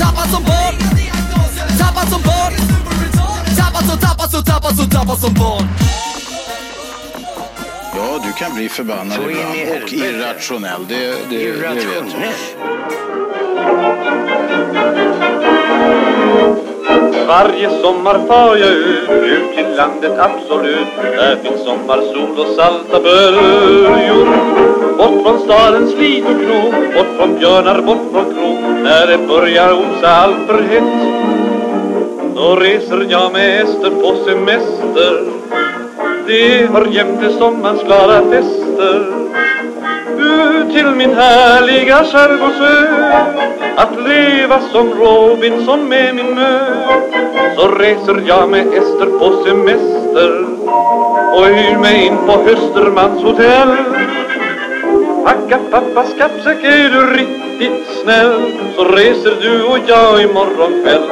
Tappad som barn Tappad som barn Tappad som, tappad som, tappad som, tappad som barn Ja, du kan bli förbannad Så in i ibland och irrationell. Det, det, det vet jag. Irrationell. Varje sommar far jag ut, ut till landet absolut Där finns sommarsol och salta böljor Bort från stadens liv och knå, bort från björnar, bort från kro. När det börjar osa alltför hett Då reser jag med Ester på semester. Det hör jämte sommarens glada fester. Ut till min härliga skärgårdsö Att leva som Robinson med min mö. Så reser jag med Ester på semester Och hyr mig in på Östermans hotell Packa pappas kappsäck är du riktigt snäll Så reser du och jag imorgon kväll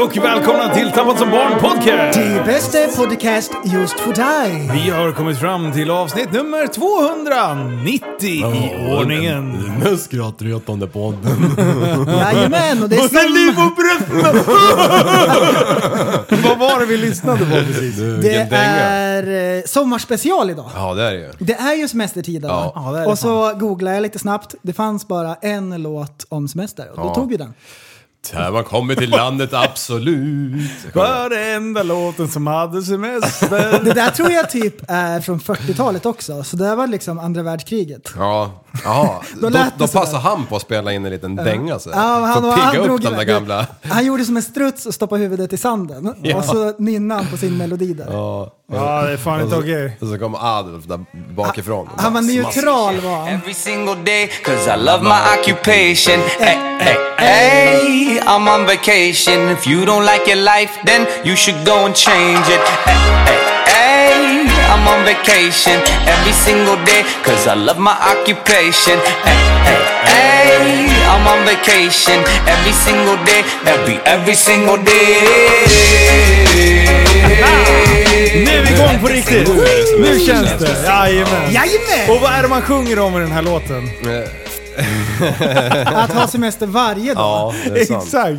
Hej och välkomna till Tappat som barn podcast! Die beste Podcast just för dig. Vi har kommit fram till avsnitt nummer 290 i ordningen. Den mest skrattretande podden. Jajamän, och det är sen liv och bröst! Vad var det vi lyssnade på precis? Det är eh, sommarspecial idag. Ja, det är det ju. Det är ju semestertider. Ja. Ja, det är det och så googlade jag lite snabbt. Det fanns bara en låt om semester och då Ja. tog vi den. Här man kommer till landet, absolut. Varenda låten som hade semester. Det där tror jag typ är från 40-talet också. Så det var liksom andra världskriget. Ja, jaha. Då Då, då, passar han på att spela in en liten dänga så. Ja, han, För att han, pigga drog upp de där gamla... han gjorde som en struts och stoppade huvudet i sanden. Ja. Och så nynnade han på sin melodi där. Ja, Ja, det är fan inte och okej. så, och så kommer Adolf där bakifrån. och Han var neutral var han. Every single day, cause I love my occupation. Hey, hey, hey, I'm on vacation. If you don't like your life, then you should go and change it. Hey, hey, I'm on vacation every single day, cause I love my occupation. Hey, hey, hey, I'm on vacation every single day, every, every single day. Nu är vi igång på riktigt! Nu känns det! Jajamän! Jajamän! Och vad är det man sjunger om i den här låten? Att ha semester varje dag. Ja, det är sant. Exakt!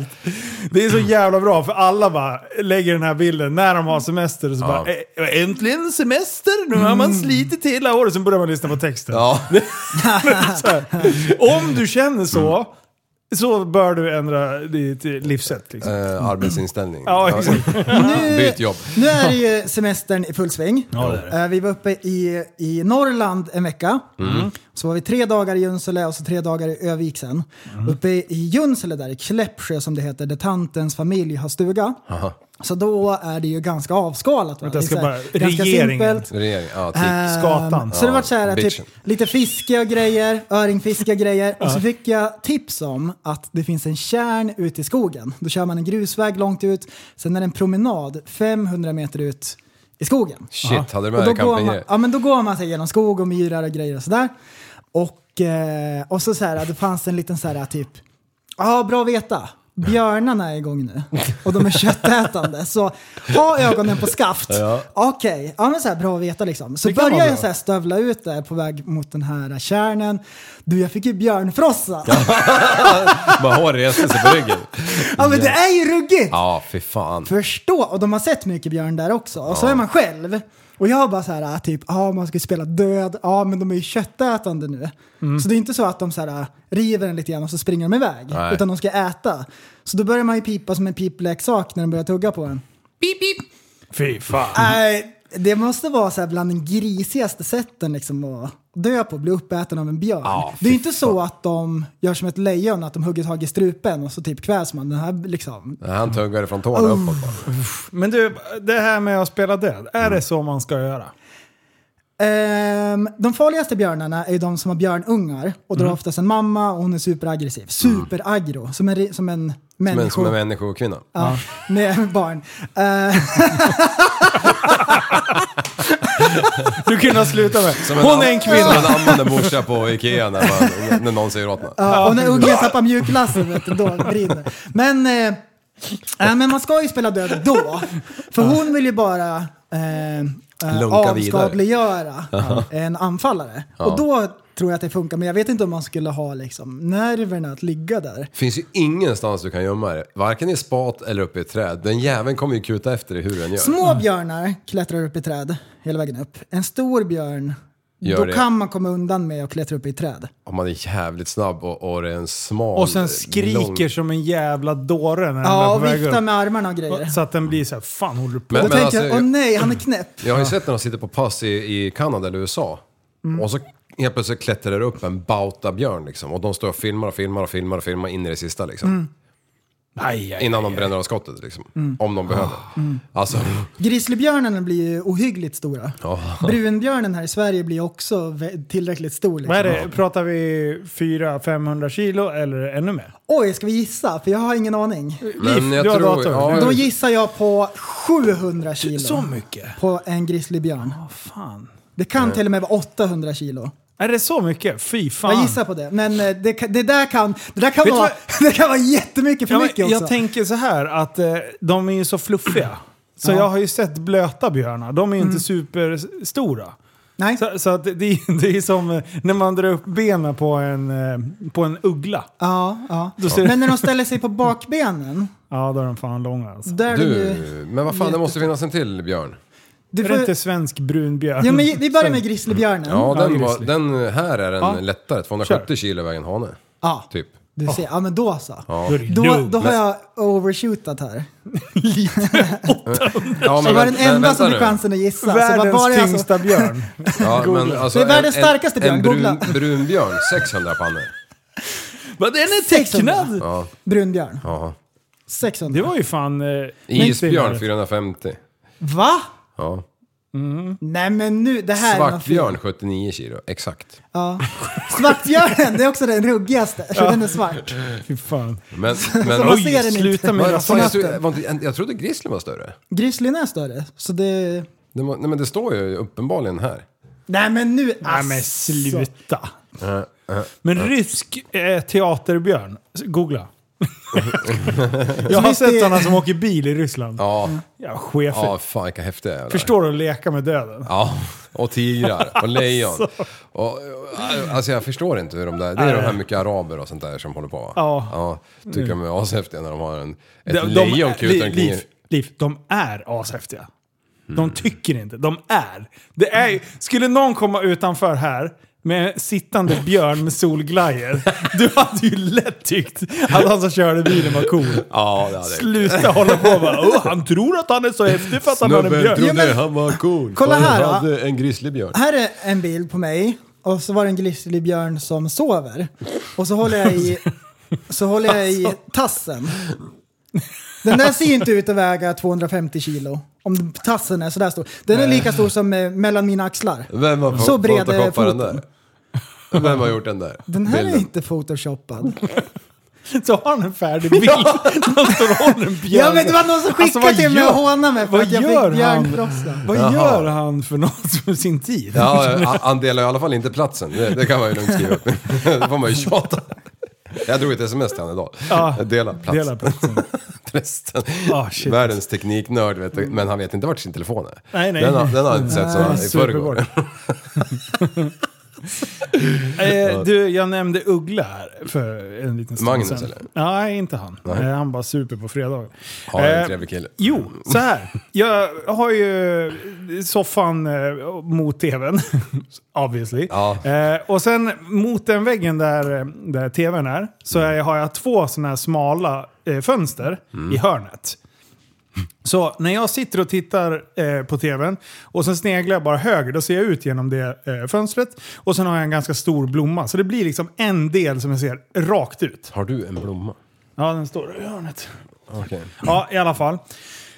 Det är så jävla bra för alla bara lägger den här bilden när de har semester och så bara "Eh, äntligen semester! Nu har man slitit hela året. Sen börjar man lyssna på texten. Ja. Om du känner så, så bör du ändra ditt livssätt. Liksom. eh, arbetsinställning. Ja, exakt. Nu, Byt jobb. nu är det ju semestern i full sväng. Ja, det är Eh, Vi var uppe i, i Norrland en vecka. Mm. Så var vi tre dagar i Junsele och så tre dagar i Övik sen. Mm. Uppe i Junsele där, i Kläppsjö som det heter, där tantens familj har stuga. Så då är det ju ganska avskalat. Va? Vänta, jag ska så här, bara- ganska regeringen. simpelt. Regering, ja, typ. Ehm, Skatan. Så det var så här, typ, bitchen. lite fiske och grejer, öringfiske och grejer. Och så fick jag tips om att det finns en kärn ute i skogen. Då kör man en grusväg långt ut, sen är det en promenad 500 meter ut i skogen. Shit, hade du Och med då dig går, man, campinggrejer? ja, men då går man sig genom skog och myrar och grejer och sådär. Och, eh, och så, så här, det fanns en liten så här typ, ja bra att veta. Björnarna är igång nu och de är köttätande. Så ha ögonen på skaft. Okej, ja men så här bra att veta liksom. Så börjar jag så här stövla ut där på väg mot den här kärnen. Du, jag fick ju björnfrossa. Bara hår reste sig på ryggen. Ja men det är ju ruggigt! Ja, fy fan. Förstå, och de har sett mycket björn där också. Och så är man själv. Och jag bara så här, typ, ja man ska spela död, ja men de är ju köttätande nu. Mm. Så det är inte så att de så här, river den lite grann och så springer de iväg. Nej. Utan de ska äta. Så då börjar man ju pipa som en pipleksak när de börjar tugga på den. Fy fan. Nej, det måste vara så här bland den grisigaste sätten liksom att dö på bli uppäten av en björn. Ja, det är inte så att de gör som ett lejon, att de hugger tag i strupen och så typ kvävs man. Den här liksom... Nej, Han tuggar från tårna uppåt bara. Men du, det här med att spela död, är det så man ska göra? Ehm, de farligaste björnarna är de som har björnungar. Och då är det oftast en mamma och hon är superaggressiv. Superaggro. Som en, som en Som en, människo... som en människokvinna. Ja, med barn. Eh, Du kunde ha slutat med. Som Hon är en Som kvinna. en ammande morsa på Ikea när, man, när någon säger åt mig. Ja, och när ungen tappar mjukglassen, vet du, då brinner. Men, eh, äh, men man ska ju spela död då. För hon vill ju bara eh, eh, avskadliggöra en anfallare. Och då tror jag att det funkar, men jag vet inte om man skulle ha liksom, nerverna att ligga där. finns ju ingenstans du kan gömma dig. Varken i spat eller uppe i ett träd. Den jäveln kommer ju kuta efter dig hur den gör. Små björnar klättrar upp i träd hela vägen upp. En stor björn, Gör då det. kan man komma undan med att klättra upp i ett träd. Om man är jävligt snabb och, och det är en smal... Och sen skriker lång- som en jävla dåre när Ja, och viftar med armarna och grejer. Så att den blir så här, fan håller du på? Men- Då tänker jag, alltså, åh nej, han är knäpp. Jag har ju sett när de sitter på pass i, i Kanada eller USA. Mm. Och så helt plötsligt klättrar det upp en bautabjörn liksom. Och de står och filmar och filmar och filmar och filmar in i det sista liksom. Mm. Aj, aj, Innan de bränner av skottet liksom. Om de behöver. Mm. Alltså, Grizzlybjörnarna blir ju ohyggligt stora. ja. Brunbjörnen här i Sverige blir också tillräckligt stor. Liksom. Vad är det? Pratar vi 400-500 kilo eller ännu mer? Oj, ska vi gissa? För jag har ingen aning. Men jag du har tror... dator. Ja, Då gissar jag på 700 kilo Så mycket? på en grizzlybjörn. Vad fan. Det kan till och med vara 800 kilo. Är det så mycket? Fy fan. Jag gissar på det. Men eh, det, det där kan, det där kan, Vet vara, vad- det kan vara jättemycket för Ja, mycket också. jag tänker så här att eh, de är ju så fluffiga. Så jag har ju sett blöta björnar. De är ju inte superstora. Nej. Så, så att det, det är som eh, när man drar upp benen på en, på en uggla. Ja, ja. Då ser- Men när de ställer sig på bakbenen, Ja, då är de fan långa alltså. där Du, ju... men vad fan, det måste finnas en till björn. Du Är får, det inte svensk brunbjörn? ja, men vi börjar med grizzlybjörnen. Ja, den, var, den här är en Ja. lättare. 270 kilo väger en hane. Ja, Typ. du ser. Ja, men då så. Ja. Då Då, har jag overshootat här. Ja, Det var den enda som fick chansen att gissa. Världens var det alltså? tyngsta björn. Ja, men alltså, Det är världens en- starkaste björn, En brun, brunbjörn, 600 pannor. Vad den är 600. tecknad! Ja, Brunbjörn. ja. 600. Det var ju fan... Eh, Isbjörn 450. Va? Ja. Nej men nu, det här är Svartbjörn fel. 79 kilo, exakt. Ja. Svartbjörnen, det är också den ruggigaste. För den är svart. fy fan. Men, Så men man ser den inte. sluta med vad fan, jag, trodde, var inte, jag trodde grizzly var större. Grizzlyn är större. Så det... Det, nej, men det står ju uppenbarligen här. Nej men nu... Nej men alltså. sluta. Men rysk eh, teaterbjörn, googla. jag har sett sådana som åker bil i Ryssland. Ja, Ja, chefer. ja fan vilka häftiga jävlar. Förstår du att leka med döden? Ja, och tigrar och lejon. Så. Och, alltså jag förstår inte hur de där, det är de här mycket araber och sånt där som håller på. Ja. ja tycker de är ashäftiga när de har en, ett De- lejon Liv, omkring. Liv, Liv, de är ashäftiga. De Mm. tycker inte, de är. Det är skulle någon komma utanför här med sittande björn med solglajjor, du hade ju lätt tyckt att han som körde bilen var cool. Ja, det hade Sluta hålla på och bara "Åh, han tror att han är så häftig för att han har en Snubben björn. trodde Ja, men- han var cool. Kolla här, Han då. hade en grizzlybjörn. Här är en bild på mig. Och så var det en grizzlybjörn som sover. Och så håller jag i, så håller jag i tassen. Den där ser ju inte ut att väga 250 kilo. Om tassen är sådär stor. Den är lika stor som eh, mellan mina axlar. Vem har Så bred är där? Vem har gjort den där? Den här är bilden? inte photoshoppad. Så har han en färdig bild. Han står och håller en björn. Ja men det var någon som skickade Alltså, vad till mig gör- och hånade mig för vad att jag gör fick han? björnfrossa. Vad Jaha. gör han för något med sin tid? Ja, han delar i alla fall inte platsen. Det, det kan man ju lugnt skriva upp. Det får man ju tjata. Jag drog ett sms till honom idag. Ja, Dela plats. Dela platsen. Resten. Ah, shit. Världens tekniknörd, vet du, men han vet inte vart sin telefon är. Nej, nej. Den, har, den har inte sett så i förrgår. Eh, du, jag nämnde Uggla här för en liten stund Magnus, sedan. eller? Nej, inte han. Eh, han bara super på fredagar. Ja, en Eh, trevlig kille. Jo, så här. Jag har ju soffan eh, mot tvn, obviously. Ja. Och sen mot den väggen där, där tvn är, så är, har jag två sådana här smala fönster Mm. i hörnet. Så när jag sitter och tittar eh, på tvn och sen sneglar jag bara höger, då ser jag ut genom det eh, fönstret. Och sen har jag en ganska stor blomma. Så det blir liksom en del som jag ser rakt ut. Har du en blomma? Ja, den står i hörnet. Okej. Ja, i alla fall.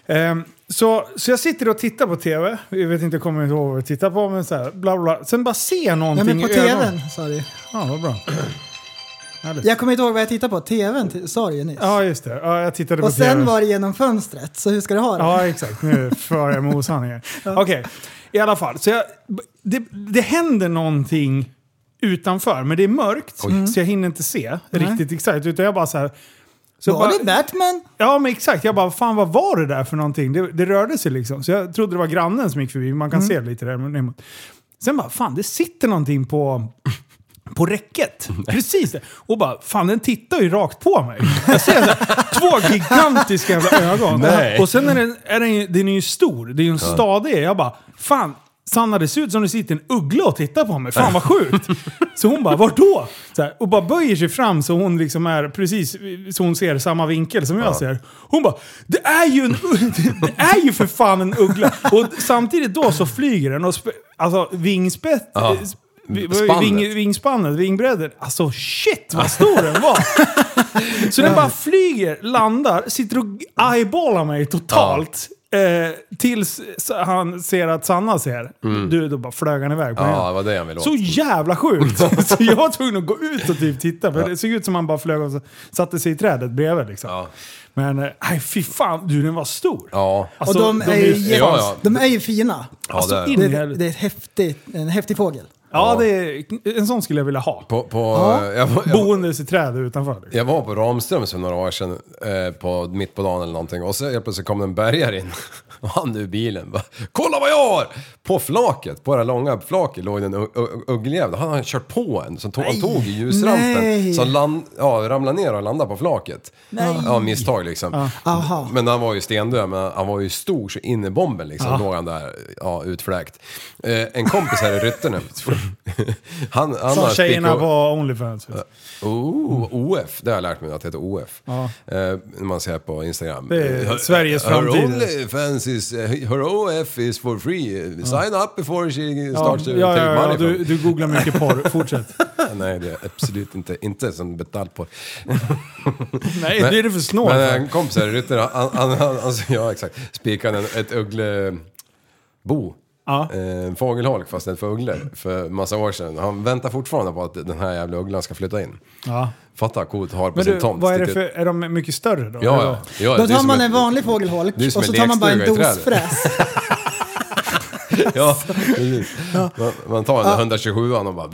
Ehm, så, så jag sitter och tittar på tv. Jag vet inte, jag kommer inte ihåg vad jag tittar på. Men så här, bla bla. Sen bara ser jag Ja, någonting men på tvn sa du. Ja, vad bra. Härligt. Jag kommer inte ihåg vad jag tittade på. TVn sa du ju nyss. Ja, just det. Ja, jag tittade på och sen tv. var det genom fönstret. Så hur ska du ha det? Ja, exakt. Nu för jag med osanningar. Okej, i alla fall. Så jag, det, det händer någonting utanför, men det är mörkt. Så jag hinner inte se riktigt exakt. Utan jag bara så här... Så var bara, det Batman? Ja, men exakt. Jag bara, fan vad var det där för någonting? Det, det rörde sig liksom. Så jag trodde det var grannen som gick förbi. Man kan se lite där. Sen bara, fan det sitter någonting på, på räcket. Precis det. Och bara, fan den tittar ju rakt på mig. Jag ser här, två gigantiska jävla ögon. Nej. Och sen är den, är den, den är ju stor. Det är ju en stadig. Jag bara, fan. Sanna, det ser ut som det sitter en uggla och tittar på mig. Fan vad sjukt. Så hon bara, vart då? Så här, och bara böjer sig fram så hon liksom är precis så hon ser samma vinkel som jag ser. Hon bara, det är ju en det är ju för fan en uggla. Och samtidigt då så flyger den och alltså vingspett... Ja. Vi- Spannet. Ving, vingspannet, vingbredden. Alltså shit vad stor den var! Så den bara flyger, landar, sitter och eyeballar mig totalt. Eh, tills han ser att Sanna ser. Du, då bara flög han iväg på Mm. Ja, det var det han ville åt. Så jävla sjukt! så jag var tvungen att gå ut och typ titta. För det såg ut som han bara flög och satte sig i trädet bredvid. Liksom. Ja. Men eh, nej, fy fan, du den var stor. Ja. Alltså, och de, är ju, ja, ja. de är ju fina. Ja, Alltså, det, in- Det, är- det är häftigt, en häftig fågel. Ja, det är, en sån skulle jag vilja ha. på, på, jag, var- jag, Boendes i trädet utanför. Liksom. jag var på Ramströms för några år sedan, eh, på, mitt på dagen eller någonting, och så helt plötsligt kom det en bärgare in. Och han ur bilen bara, Kolla vad jag har! På flaket, på det långa flaket låg en u- u- uggeljävel. Han hade kört på en som tog, han tog i ljusrampen. Nej. Så han land, ja, ramlade ner och landade på flaket. Ja, misstag liksom. Aha. Men han var ju stendöd, men han var ju stor så in i bomben liksom. Låg han där, ja, utfläkt. Eh, en kompis här i Ryttene. han, han Som tjejerna på Onlyfans. Oh, OF, det har jag lärt mig att det heter OF. Ja. Eh, när man ser på Instagram. Det är Sveriges framtid. OnlyFans is, her OF is for free. Sign up before she Ja, starts to ja, take ja, ja, money du, du googlar mycket porr. Fortsätt. Nej, det är absolut inte, inte som betalt på. Nej, det är det för snål Men en kompis här i Ryttare, han, han, han, han, ja exakt, spikade en, ett ugglebo. Ja. Eh, En fågelholk fast en för ugglor för massa år sedan. Han väntar fortfarande på att den här jävla ugglan ska flytta in. Ja. Fatta coolt att ha det på Men sin du, tomt. vad är det för, är de mycket större då? Ja, ja. ja Då det är tar som man ett- en vanlig fågelholk det är som och så tar man bara en lekstuga i trädet. dosfräs. Ja, precis. Man, man tar den där 127 och bara...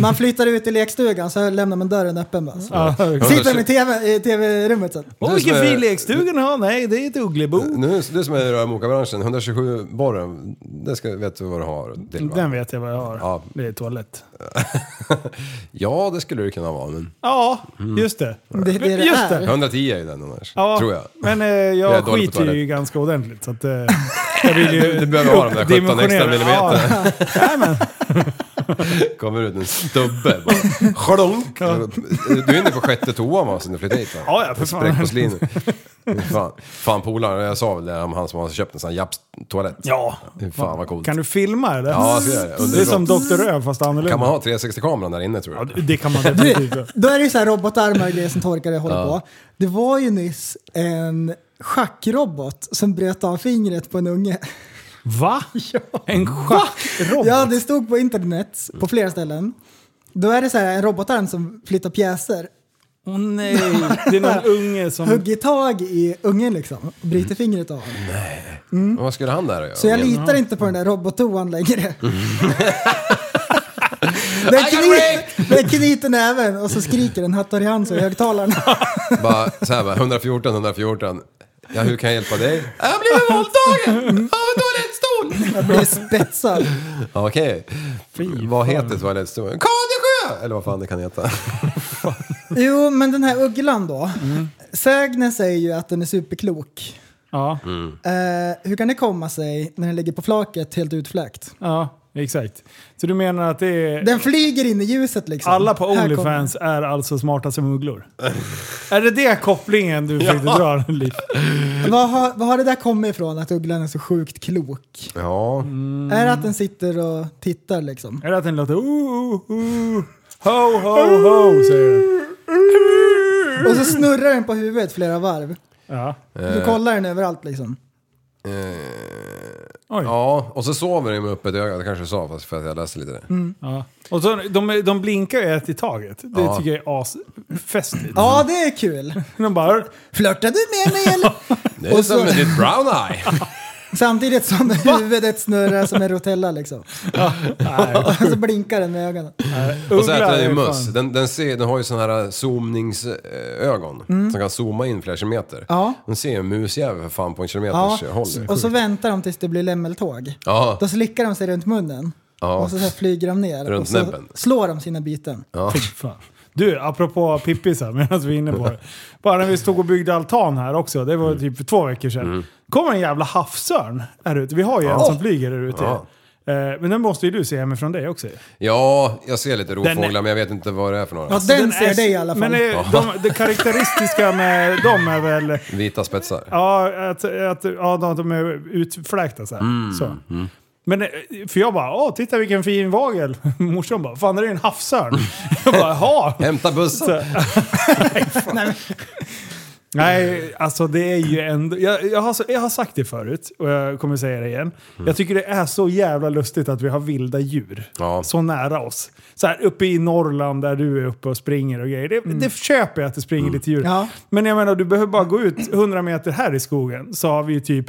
Man flyttar ut i lekstugan så lämnar man dörren öppen bara. Så. Ja, Sitter i TV i TV-rummet sen. Åh, vilken är- fin lekstuga ni har! Nej, det är ett ugglebo. Nu, du som är i rörmokarbranschen, 127 borren, det ska, vet du vad du har till va? Den vet jag vad jag har. Ja. Det är toalett. Ja, det skulle det kunna vara, men... Ja, just det. Det, det, det Just är. det. 110 är den annars, Ja, tror jag. Men eh, Jag är jag dålig på skiter ju toalett. ganska ordentligt. Så att, eh, jag vill ju Du behöver ha de där 17 extra dimensionera. millimeter. Ja, jajamän. Kommer ut en stubbe bara. Schlonk! Du är inne på sjätte toan va, sen du flyttade hit va? Ja, ja, för fan. Fan, fan polaren, jag sa väl det om han som har köpt en sån här japs-toalett. Ja. Fan vad coolt. Kan du filma det? Ja, jag ska göra det. Det är som Dr. Röv fast annorlunda. Kan man ha 360-kameran där inne tror Ja, jag? det kan man definitivt. Då är det ju så här robotarmar och grejer som torkare håller på. Det var ju nyss en schackrobot som bröt av fingret på en unge. Va? En schackrobot? Ja, det stod på internet på flera ställen. Då är det så här en robotarm som flyttar pjäser. Åh nej, det är någon unge som... Hugger tag i ungen liksom och bryter fingret av honom. Men Vad skulle han där göra? Så jag litar inte på den där robottoan längre. Den knyt- Den knyter näven och så skriker den hattar i hand så i högtalaren. Bara så här bara, 114, 114. Ja, hur kan jag hjälpa dig? Jag har blivit våldtagen! Av en toalettstol! Jag blir spetsad. Ja, Okej. Vad heter toalettstolen? Kadesjö! Eller vad fan det kan heta. Jo, men den här ugglan då. Sägnen säger ju att den är superklok. Ja, Eh, hur kan det komma sig när den ligger på flaket helt utfläkt? ja. exakt. Så du menar att det är... Den flyger in i ljuset liksom. Alla på Här Onlyfans är alltså smarta som ugglor? är det det kopplingen du försökte dra, Liv? Vad har, vad har det där kommit ifrån att ugglan är så sjukt klok? Ja, Är det att den sitter och tittar liksom? Är det att den låter ooh, ooh, ho, ho, ho, säger den? Och så snurrar den på huvudet flera varv. Ja. Du kollar den överallt liksom. Oj. ja, och så sover de med öppet öga, det kanske du sa fast för att jag läste lite där. Ja. Och så, de, de blinkar ju ett i taget. Det Ja. tycker jag är asfestligt. Ja, det är kul. De bara... Flörtar du med mig eller? Det är Och som så- med ditt brown eye. Samtidigt som huvudet snurrar som en rotella liksom. Och så blinkar den med ögonen. Och så äter den ju är möss. Den, den, ser, den har ju sådana här zoomningsögon som kan zooma in flera kilometer. Mm. Ja. Den ser ju en musjävel för fan på en Ja, kilometers håll. ju. och så väntar de tills det blir lämmeltåg. Ja, Då slickar de sig runt munnen. Ja. Och så, så flyger de ner. Runt och så näbben. slår de sina byten. ja. Fy fan. Du, apropå pippisar, medan vi är inne på det. Bara när vi stod och byggde altan här också, det var typ för två veckor sedan. Mm. kommer en jävla havsörn här ute. Vi har ju en som flyger här ute. Ja. Eh, Men den måste ju du se hemifrån dig också. ja, jag ser lite Den är- rovfåglar men jag vet inte vad det är för några. Ja, den ser är- dig i alla fall. Men eh, de, det karaktäristiska med dem är väl... Vita spetsar. Ja, att, att ja, de, är utfläkta så här. Mm, så. Men, eh, för jag bara, åh titta vilken fin vagel. Morsan bara, fan är det en havsörn? jag bara, jaha. Hämta bussen! Nej, alltså det är ju ändå... Jag, jag, har, jag har sagt det förut och jag kommer säga det igen. Jag tycker det är så jävla lustigt att vi har vilda djur Ja. så nära oss. Så här uppe i Norrland där du är uppe och springer och grejer. Det, det köper jag att det springer lite djur. Ja. Men jag menar, du behöver bara gå ut 100 meter här i skogen så har vi ju typ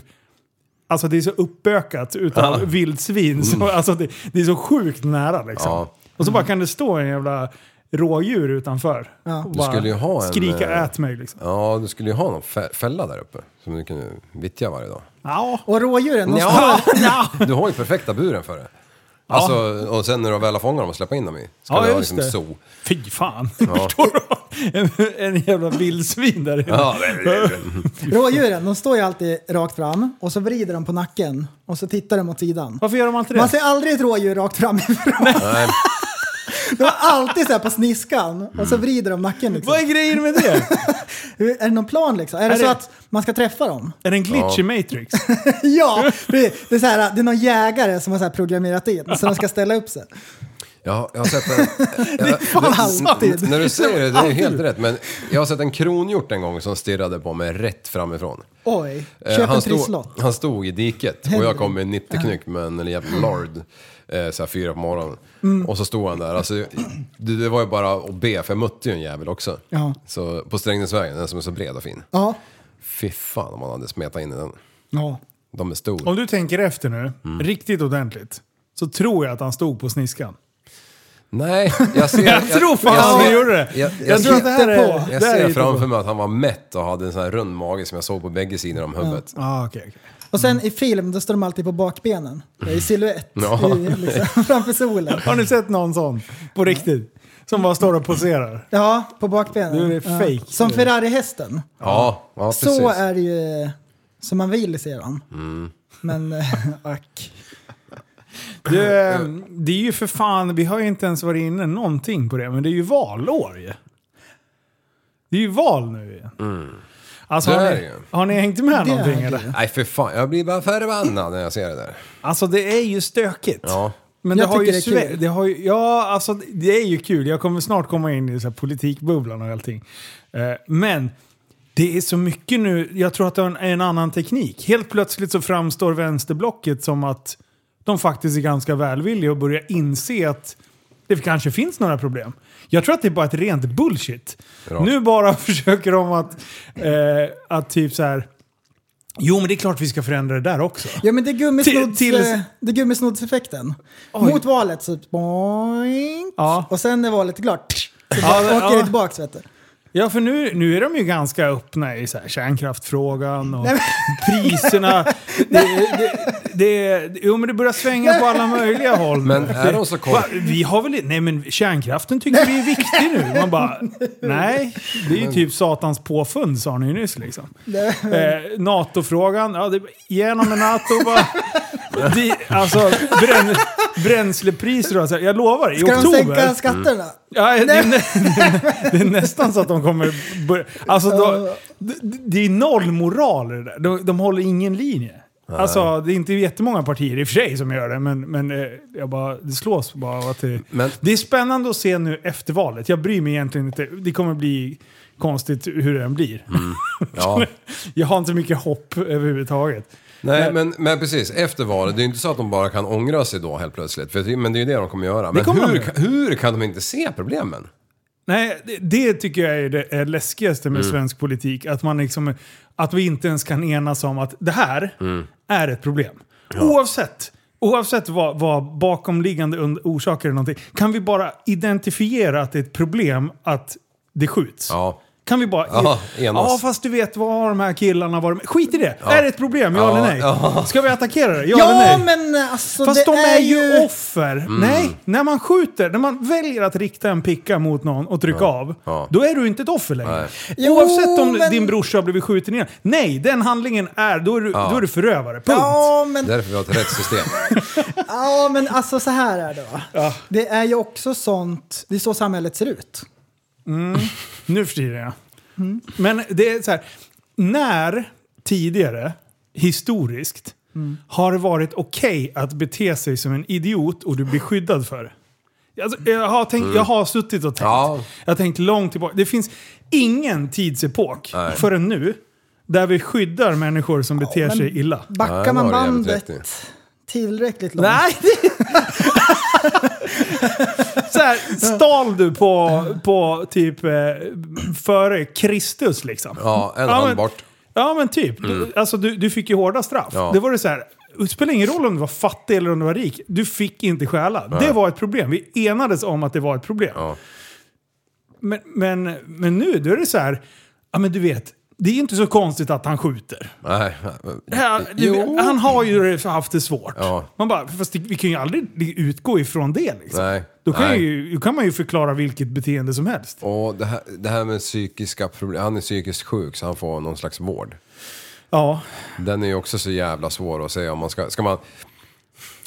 Alltså det är så uppbökat utav vildsvin. Så, alltså det, det är så sjukt nära liksom. Ja. Och så bara kan det stå en jävla rådjur utanför. Ja. och Du bara skulle ju ha en, Skrika eh, ät mig liksom. Ja, du skulle ju ha någon fä- fälla där uppe som du kunde vittja varje dag. Ja. Och rådjuren, Ja. står... Du har ju perfekta buren för det. Alltså, och sen när du väl har fångat dem och släppa in dem i. Ska Ja, du ha just liksom det. zoo. Fy fan. Förstår du? En, en jävla vildsvin där inne. Ja, Rådjuren, de står ju alltid rakt fram och så vrider de på nacken och så tittar de åt sidan. Varför gör de alltid det? Man ser aldrig ett rådjur rakt framifrån. nej. De är alltid så här på sniskan och så vrider de nacken liksom. Vad är grejen med det? Är det någon plan liksom? Är, det Är så det- att man ska träffa dem? Är det en glitch i Matrix? ja! Det det är, så här, det är någon jägare som har så här programmerat in så de ska ställa upp sig. Jag, jag har sett en... Jag, fan alltid. När du säger det, det är helt rätt. Men jag har sett en kronhjort en gång som stirrade på mig rätt framifrån. Oj, Eh, köp han, en stod, trisslott. han stod i diket och jag kom med en 90-knyck med en jävla lord. Eh, så här fyra på morgonen. Mm. Och så stod han där. Alltså, det, det var ju bara att be, för jag mötte ju en jävel också. Ja. Så, på Strängnäsvägen, den som är så bred och fin. Ja. Fy fan om man hade smetat in i den. ja. De är stor. Om du tänker efter nu, riktigt ordentligt, så tror jag att han stod på sniskan. Nej, jag ser... Jag tror fan han ser- gjorde det. Jag, Jag jag, tror att det här är... på. jag det här är ser framför mig att han var mätt och hade en sån här rund mage som jag såg på bägge sidor om huvudet. Ah, okej, okej. Och sen i film då står de alltid på bakbenen. I silhuett. Ja. I, liksom, framför solen. Har ni sett någon sån? På riktigt? Som bara står och poserar? Ja, på bakbenen. Du är ja. fake. Som Ferrari-hästen. Ja, ja precis. Så är det ju som man vill se dem. Mm. Men, ack. Det, eh, det är ju för fan, vi har ju inte ens varit inne någonting på det, men det är ju valår ju. Det är ju val nu igen. Alltså, har, ni, har ni hängt med Det någonting eller? Nej för fan, jag blir bara förbannad när jag ser det där. Alltså det är ju stökigt. Ja. Men det Jag har, ju tycker det är kul. det har ju, ja, alltså det är ju kul. Jag kommer snart komma in i så här politikbubblan och allting. Eh, men det är så mycket nu, jag tror att det är en, en annan teknik. Helt plötsligt så framstår vänsterblocket som att de faktiskt är ganska välvilliga och börjar inse att det kanske finns några problem. Jag tror att det är bara ett rent bullshit. Bra. Nu bara försöker de att, eh, att typ så här. Jo men det är klart vi ska förändra det där också. Ja men det är gummisnodds, Till- till- eh, det är gummisnoddseffekten. Oj. Mot valet så boink. Ja. Och sen när valet är klart, så Ja, åker ja. det tillbaks vet du. Ja, för nu, nu är de ju ganska öppna i så här kärnkraftfrågan och priserna. Det, det, det, jo, men det börjar svänga på alla möjliga håll. Men är de så kort- Vi har väl Nej, men kärnkraften tycker vi är viktig nu. Man bara, nej. Det är ju typ satans påfund sa ni ju nyss liksom. Eh, NATO-frågan, ja, det, igenom med NATO bara. De, alltså, bränn, bränslepriser och så här, Jag lovar, i Ska de oktober. sänka skatterna? Ja, det, är, det är nästan så att de kommer börja... Alltså, då, det, är noll moral det där. De, de håller ingen linje. Alltså, det är inte jättemånga partier i och för sig som gör det, men, men eh, jag bara, det slås bara att det... Men- Det är spännande att se nu efter valet. Jag bryr mig egentligen inte. Det kommer bli konstigt hur det än blir. Ja. jag har inte mycket hopp överhuvudtaget. Nej, men, men precis. Efter valet, det är ju inte så att de bara kan ångra sig då helt plötsligt. För, men det är ju det de kommer göra. Men kommer hur, hur kan de inte se problemen? Nej, det, det tycker jag är det är läskigaste med svensk politik. Att, man liksom, att vi inte ens kan enas om att det här är ett problem. Oavsett, oavsett vad, vad bakomliggande orsaker eller någonting. Kan vi bara identifiera att det är ett problem att det skjuts? Ja. Kan vi bara... Ja, enas. Ja, fast du vet vad har de här killarna varit med? Skit i det! Är det ett problem? Ja, Ja, eller nej? ja. Ska vi attackera det? Ja, Ja, eller nej? men alltså Fast det de är ju ju... offer. Nej, när man skjuter, när man väljer att rikta en picka mot någon och trycka av, Ja. då är du inte ett offer längre. Nej. Oavsett om men- din brorsa har blivit skjuten igen. Nej, den handlingen är, då är du, då är du förövare. Punkt. Ja, men, Därför vi har ett rättssystem. ja, men alltså så här är det va. Det är ju också sånt, det är så samhället ser ut. Nu för tiden ja. Men det är så här, när tidigare, historiskt, har det varit okej att bete sig som en idiot och du blir skyddad för det? Alltså, jag, har tänkt, jag har suttit och tänkt. Ja. Jag har tänkt långt tillbaka. Det finns ingen tidsepok Nej. förrän nu där vi skyddar människor som beter sig illa. Backar Ja, man bandet tillräckligt långt. Nej! så här, stal du på, på typ eh, före Kristus liksom? Ja, en hand men- bort. Ja men typ. Du, alltså, du, du fick ju hårda straff. Ja. Det var det så här. Det spelar ingen roll om du var fattig eller om du var rik. Du fick inte stjäla. Det var ett problem. Vi enades om att det var ett problem. Ja. Men, men, men nu då är det så här. Ja men du vet. Det är inte så konstigt att han skjuter. Nej. Ja, du, han har ju haft det svårt. Ja. Man bara, fast vi kan ju aldrig utgå ifrån det. Liksom. Nej. Då, kan Nej. Ju, då kan man ju förklara vilket beteende som helst. Och det här, det här med psykiska problem, han är psykiskt sjuk så han får någon slags vård. Ja, Den är ju också så jävla svår att säga om man ska... Ska man...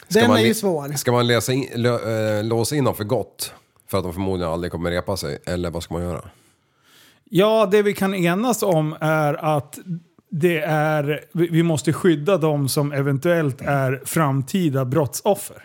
Ska Den man är ju svår. Ska man läsa in, lö, äh, låsa in dem för gott? För att de förmodligen aldrig kommer repa sig? Eller vad ska man göra? Ja, det vi kan enas om är att det är, vi måste skydda de som eventuellt är framtida brottsoffer.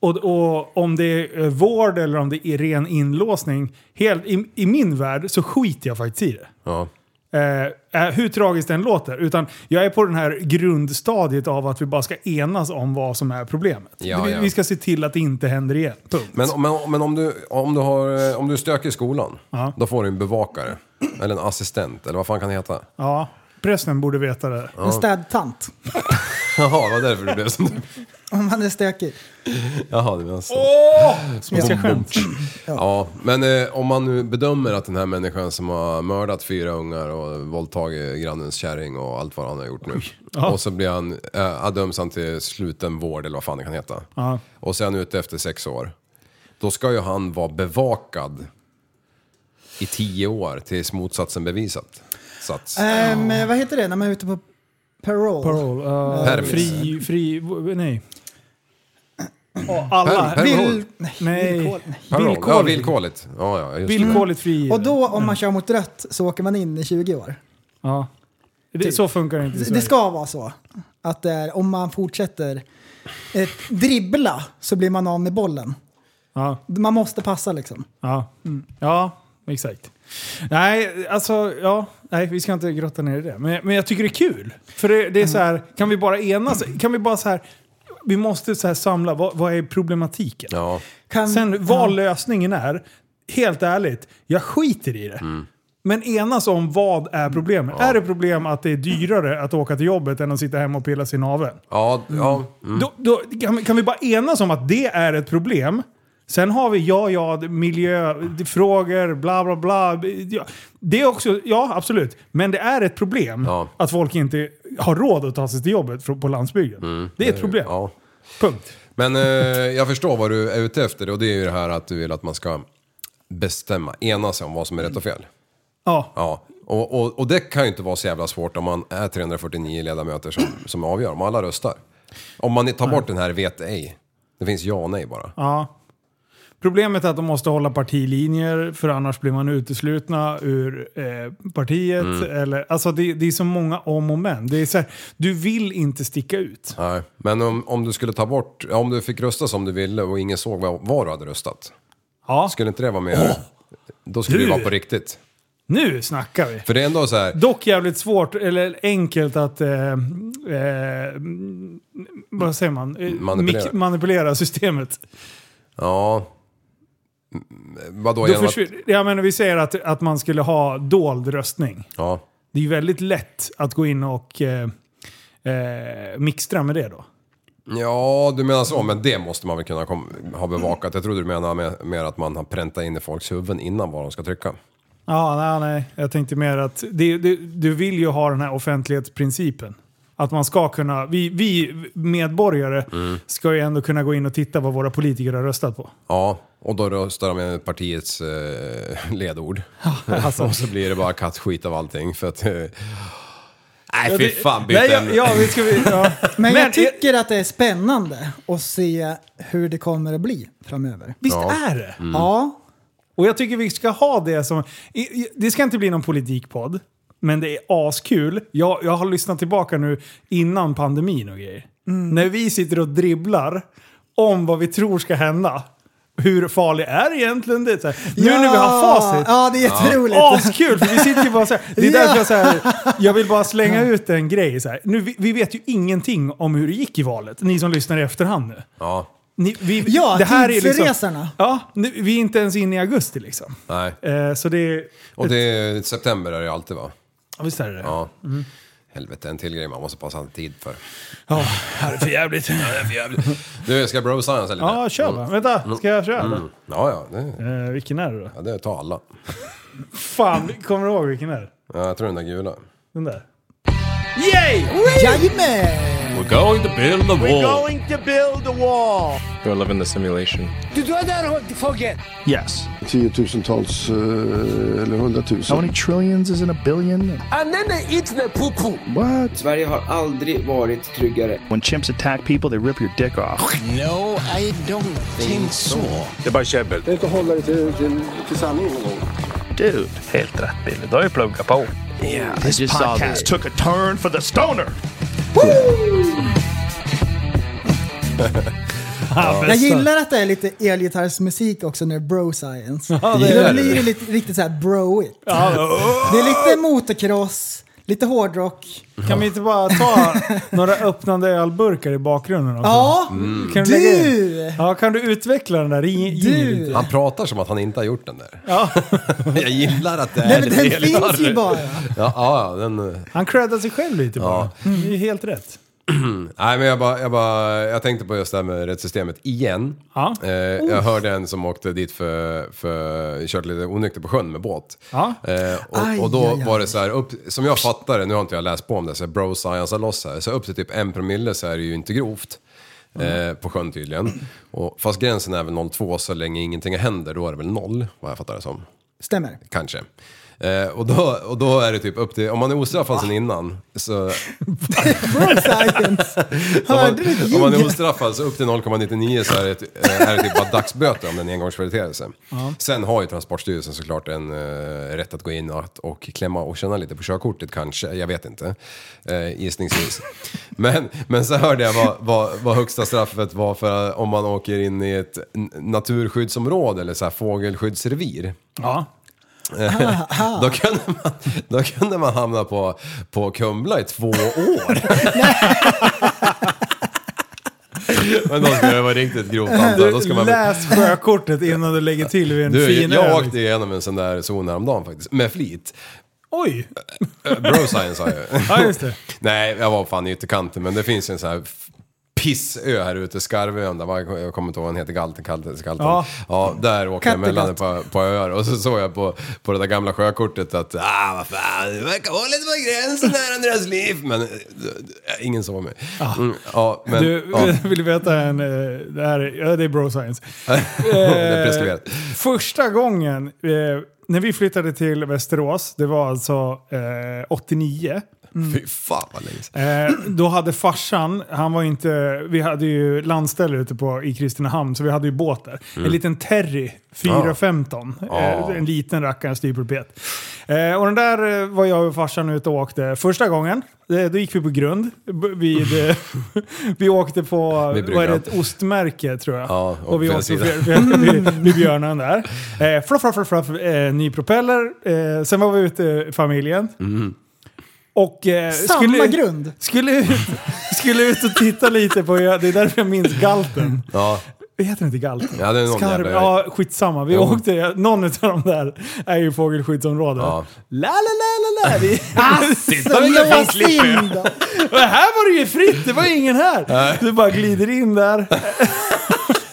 Och, och om det är eh, vård eller om det är ren inlåsning, helt, i, i min värld så skiter jag faktiskt i det. Ja. Eh, eh, hur tragiskt den låter. Utan jag är på den här grundstadiet av att vi bara ska enas om vad som är problemet. Ja, vi, ja. vi ska se till att det inte händer igen. Punkt. Men, men, men om, du, om, du har, eh, om du är stökig i skolan, Ja. då får du en bevakare. Eller en assistent, eller vad fan kan det heta? Ja, prästen borde veta det. En städtant. Jaha, det var därför det blev som det Om man är stökig. Jaha, det var så. Svenska skämt. Ja, men eh, om man nu bedömer att den här människan som har mördat fyra ungar och våldtagit grannens kärring och allt vad han har gjort nu. Ja. Och så blir han, äh, döms han till sluten vård eller vad fan det kan heta. Ja. Och så är han ute efter sex år. Då ska ju han vara bevakad i tio år tills motsatsen bevisat. Sats. Ehm, Vad heter det när man är ute på parole? Parole. Uh, Permis. fri, fri, nej. Och alla. Per- per- Vill, nej, Nej. villkor, nej. Parole. Ja, villkorligt. villkorligt. Ja, ja. Villkorligt fri. Och då om man kör mot rött så åker man in i 20 år. Ja. Det, så funkar det inte i Det, Sverige. det ska vara så. Att det är, om man fortsätter eh, dribbla så blir man av med bollen. Ja, Man måste passa liksom. ja. Mm. ja, exakt. Nej, alltså, ja. Nej, vi ska inte grotta ner i det. Men, men jag tycker det är kul. För det, det är så här, kan vi bara enas? Kan vi bara så här, vi måste så här samla, vad, vad är problematiken? Ja. Kan, Sen vad ja. lösningen är, helt ärligt, jag skiter i det. Mm. Men enas om vad är problemet. Är det problem att det är dyrare att åka till jobbet än att sitta hemma och pilla sin navel? Ja, ja. Mm. Då, då kan vi bara enas om att det är ett problem. Sen har vi ja, ja, miljöfrågor, bla bla bla. Det är också, ja absolut. Men det är ett problem Ja. att folk inte har råd att ta sig till jobbet på landsbygden. det är ett problem. Ja. Punkt. Men eh, jag förstår vad du är ute efter och det är ju det här att du vill att man ska bestämma, ena sig om vad som är rätt och fel. Ja. Ja, och, och, och det kan ju inte vara så jävla svårt om man är 349 ledamöter som, som avgör, om alla röstar. Om man tar bort den här vet ej. Det finns ja och nej bara. Ja. Problemet är att de måste hålla partilinjer för annars blir man uteslutna ur eh, partiet. Mm. Eller, alltså det, det är så många om och men. Det är så här, du vill inte sticka ut. Nej. Men om, om du skulle ta bort, om du fick rösta som du ville och ingen såg vad, vad du hade röstat. Ja, Skulle inte det vara mer? Då skulle det Du. vara på riktigt. nu snackar vi. För det är ändå så här, Dock jävligt svårt, eller enkelt att... Eh, eh, vad säger man? Eh, Manipulera. manipulera systemet. ja... Mm, Vadå Då att, jag menar, vi säger att, att man skulle ha dold röstning. Ja. Det är ju väldigt lätt att gå in och eh, eh, mixtra med det då. Ja, du menar så, men det måste man väl kunna ha bevakat. Jag trodde du menade med, mer att man har präntat in i folks huvuden innan vad de ska trycka. Ja, nej, nej. Jag tänkte mer att det, det, du vill ju ha den här offentlighetsprincipen. Att man ska kunna, vi, vi medborgare Mm. ska ju ändå kunna gå in och titta vad våra politiker har röstat på. Ja, och då röstar de med partiets eh, ledord. alltså. och så blir det bara kattskit av allting för att... Eh, nej, Ja, fy det- fan, byt nej, ja, ämne. ja, vi ska, vi, ja. Men, jag tycker att det är spännande att se hur det kommer att bli framöver. Visst Ja. är det? Ja, Och jag tycker vi ska ha det som... Det ska inte bli någon politikpodd, men det är askul. Jag, jag har lyssnat tillbaka nu innan pandemin och grejer. När vi sitter och dribblar om vad vi tror ska hända. Hur farlig är egentligen det? Så här, nu när vi har facit. Ja, det är jätteroligt. Askul! För vi sitter ju bara så här, Det är Ja. därför jag, så här, jag vill bara slänga ut en grej. Så här. Nu, vi, vi vet ju ingenting om hur det gick i valet, ni som lyssnar i efterhand nu. Ja, Ni, vi, Ja, det här är liksom. Ja, nu, vi är inte ens inne i augusti liksom. nej. Eh, så det är... Och det är, september är det alltid va? Ja, visst är det det? Ja. Helvete, en till grej man måste passa tid för. Ja, här är för jävligt. Du, jag ska bro science lite? Ja, kör bara. Vänta, ska jag köra? Mm. Ja, ja, det, Eh, vilken är det då? ja, det tar alla. Fan, kommer du ihåg vilken är det? Ja, jag tror den där gula. Den där. Yay! Jajamän! We're going to build a wall. We're going to build a wall. You live in the simulation. Do you ever forget? Yes. tiotusentals eh, eller hundratusen. How many trillions is in a billion? And then they eat the poo poo. What? Sverige har aldrig varit tryggare. When chimps attack people, they rip your dick off. No, I don't think so. Det är bara käbbel. Det är inte att hålla dig till, till, till sanningen någon gång. Dude, helt rätt Billy. Du har ju pluggat på. Yeah, this just saw podcast the- took a turn for the stoner. Jag gillar att det är lite elgitarrsmusik också när det är bro science. Ja, det det är blir det lite, riktigt såhär broigt. Ja, Det är lite motocross, lite hårdrock. kan vi inte bara ta några öppnande ölburkar i bakgrunden också? Ja, Kan du, lägga in? Ja, kan du utveckla den där? Du! Han pratar som att han inte har gjort den där. Ja, Jag gillar att det är Nej men den finns ju bara. Ja, ja, den... eh, han creddar sig själv lite bara. Mm, det är helt rätt. Nej men jag, bara, jag, bara, jag tänkte på just det här med rättssystemet igen. Ja. Eh, jag hörde en som åkte dit för, för kört lite onykter på sjön med båt. Ja. Eh, Aj, och, och då aj, aj. var det så här, upp, som jag fattar det, nu har inte jag läst på om det, så här, bro science loss här, så upp till typ en promille så är det ju inte grovt. Eh, på sjön tydligen. Och, fast gränsen är väl 0,2 så länge ingenting händer, då är det väl noll, vad jag fattar det som. Stämmer. Kanske. Eh, och, då, och då är det typ upp till, om man är ostraffad sen innan, så Bro science. om Hörde du man, om man är ostraffad så upp till 0,99 så är det, eh, är det typ bara dagsböter om det är en engångsföreteelse. Sen har ju Transportstyrelsen såklart en uh, rätt att gå in och, och klämma och känna lite på körkortet kanske, jag vet inte. Uh, gissningsvis. Men, men så hörde jag vad, vad, vad högsta straffet var för om man åker in i ett n- naturskyddsområde eller så här fågelskyddsrevir. Ja. Då kunde, man, då kunde man hamna på, på Kumla i två år. Men då ska det vara riktigt grovt antar jag. Då ska man... Läs sjökortet innan du lägger till vid en Du, fin jag öl. åkte igenom en sån där zon häromdagen faktiskt, med flit. Oj! Eh, Bro science har jag. Ja, just det. Nej, jag var fan i ytterkanten, men det finns en sån här pissö här ute, Skarvön, där, jag kommer inte ihåg vad den heter, Galten, Galten, Galten. Ja. Ja. där åker jag mellan par, par öar och så såg jag på, på det där gamla sjökortet att ah vad fan, det verkar vara lite på gränsen här Andreas liv. Men eh, ingen såg mig. Mm, ja, men, Du, ja, vill veta en... eh, Det, här, är- ja, det är bro science. det är preskriberat. Första gången eh, när vi flyttade till Västerås, det var alltså eh, 89. Fy fan vad länge sedan. Eh, då hade farsan, han var inte, vi hade ju landställe ute på, i Kristinehamn, så vi hade ju båt där. En liten Terry 415. Ja. Eh, en liten rackare styrpulpet. Eh, och den där eh, var jag och farsan ute och åkte första gången. Eh, då gick vi på grund. Vid, eh, vi åkte på, vad är det, ett ostmärke tror jag. Ja, och och vi åkte vid, vid, Björnen där. Eh, fluff, fluff, fluff, fluff, eh, ny propeller. Eh, sen var vi ute familjen. Mm. Och eh, Samma skulle, grund. skulle, ut, skulle ut och titta lite på, det är därför jag minns galten. Ja, Heter den inte galten? Ja, det är någon Skarv, jävla- ja, skitsamma. Vi Jo. åkte, någon av de där är ju fågelskyddsområde. Ja. La, la, la, la, la. Vi, Så lås in då. och här var det ju fritt, det var ingen här. Du bara glider in där.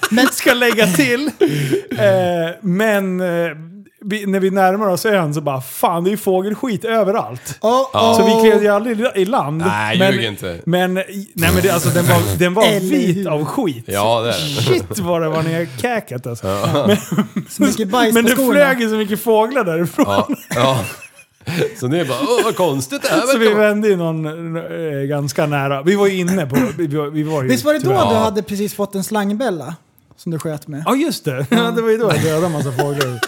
Men ska lägga till. Eh, men eh, vi, när vi närmar oss ön så bara, fan det är ju fågelskit överallt. Oh, Ja. Så vi klev ju aldrig i land. Nej, men, ljug inte. Men, nej, men det, alltså, den var, den var vit av skit. ja det är det. Shit vad det var nedkäkat alltså. Så mycket bajs Men på det skorna. flög ju så mycket fåglar därifrån. Ja, ja. Så ni bara, åh vad konstigt det här Så vi verkar vara." vände ju någon eh, ganska nära. Vi var ju inne på... Vi, var- vi var ju, Visst var det då tyvärr- du Ja. hade precis fått en slangbella? Som du sköt med? Ja just det, ja, det var ju då jag dödade en massa fåglar.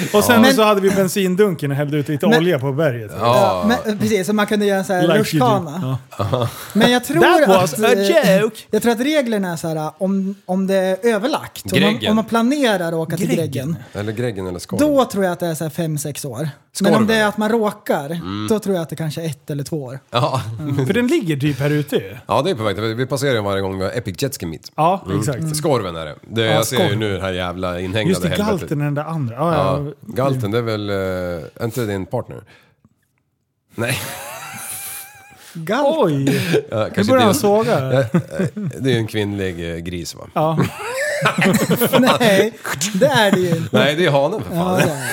Och sen Men- så hade vi bensindunken och hällde ut lite Men- olja på berget. Ja. Men, precis, så man kunde göra en sån här Like rutschkana. Ja. Men jag tror That was att... a joke! Jag tror att reglerna är så här om, om det är överlagt. Om man, Greggen. om man planerar att åka till Greggen. Greggen. Eller Greggen eller Skorven. Då tror jag att det är så här fem sex år. Men om det är att man råkar, då tror jag att det kanske är ett eller två år. Ja. För den ligger typ här ute ju. ja, det är på väg. Vi passerar ju varje gång vi har Epic Jetski Meet. Ja, Mm. exakt. Skorven är det. det Ja, jag ser ju nu det här jävla inhägnade Just det, helvetet. galten är den där andra. Ja, Ja, ja. galten det är väl, äh, inte din partner? Nej, Galt. Oj! ja, Nu kanske börjar han inte- såga. Ja, eh, Det är ju en kvinnlig eh, gris va? Ja. Nej, det är det ju inte. Nej, det är hanen för Ja, fan. det är det.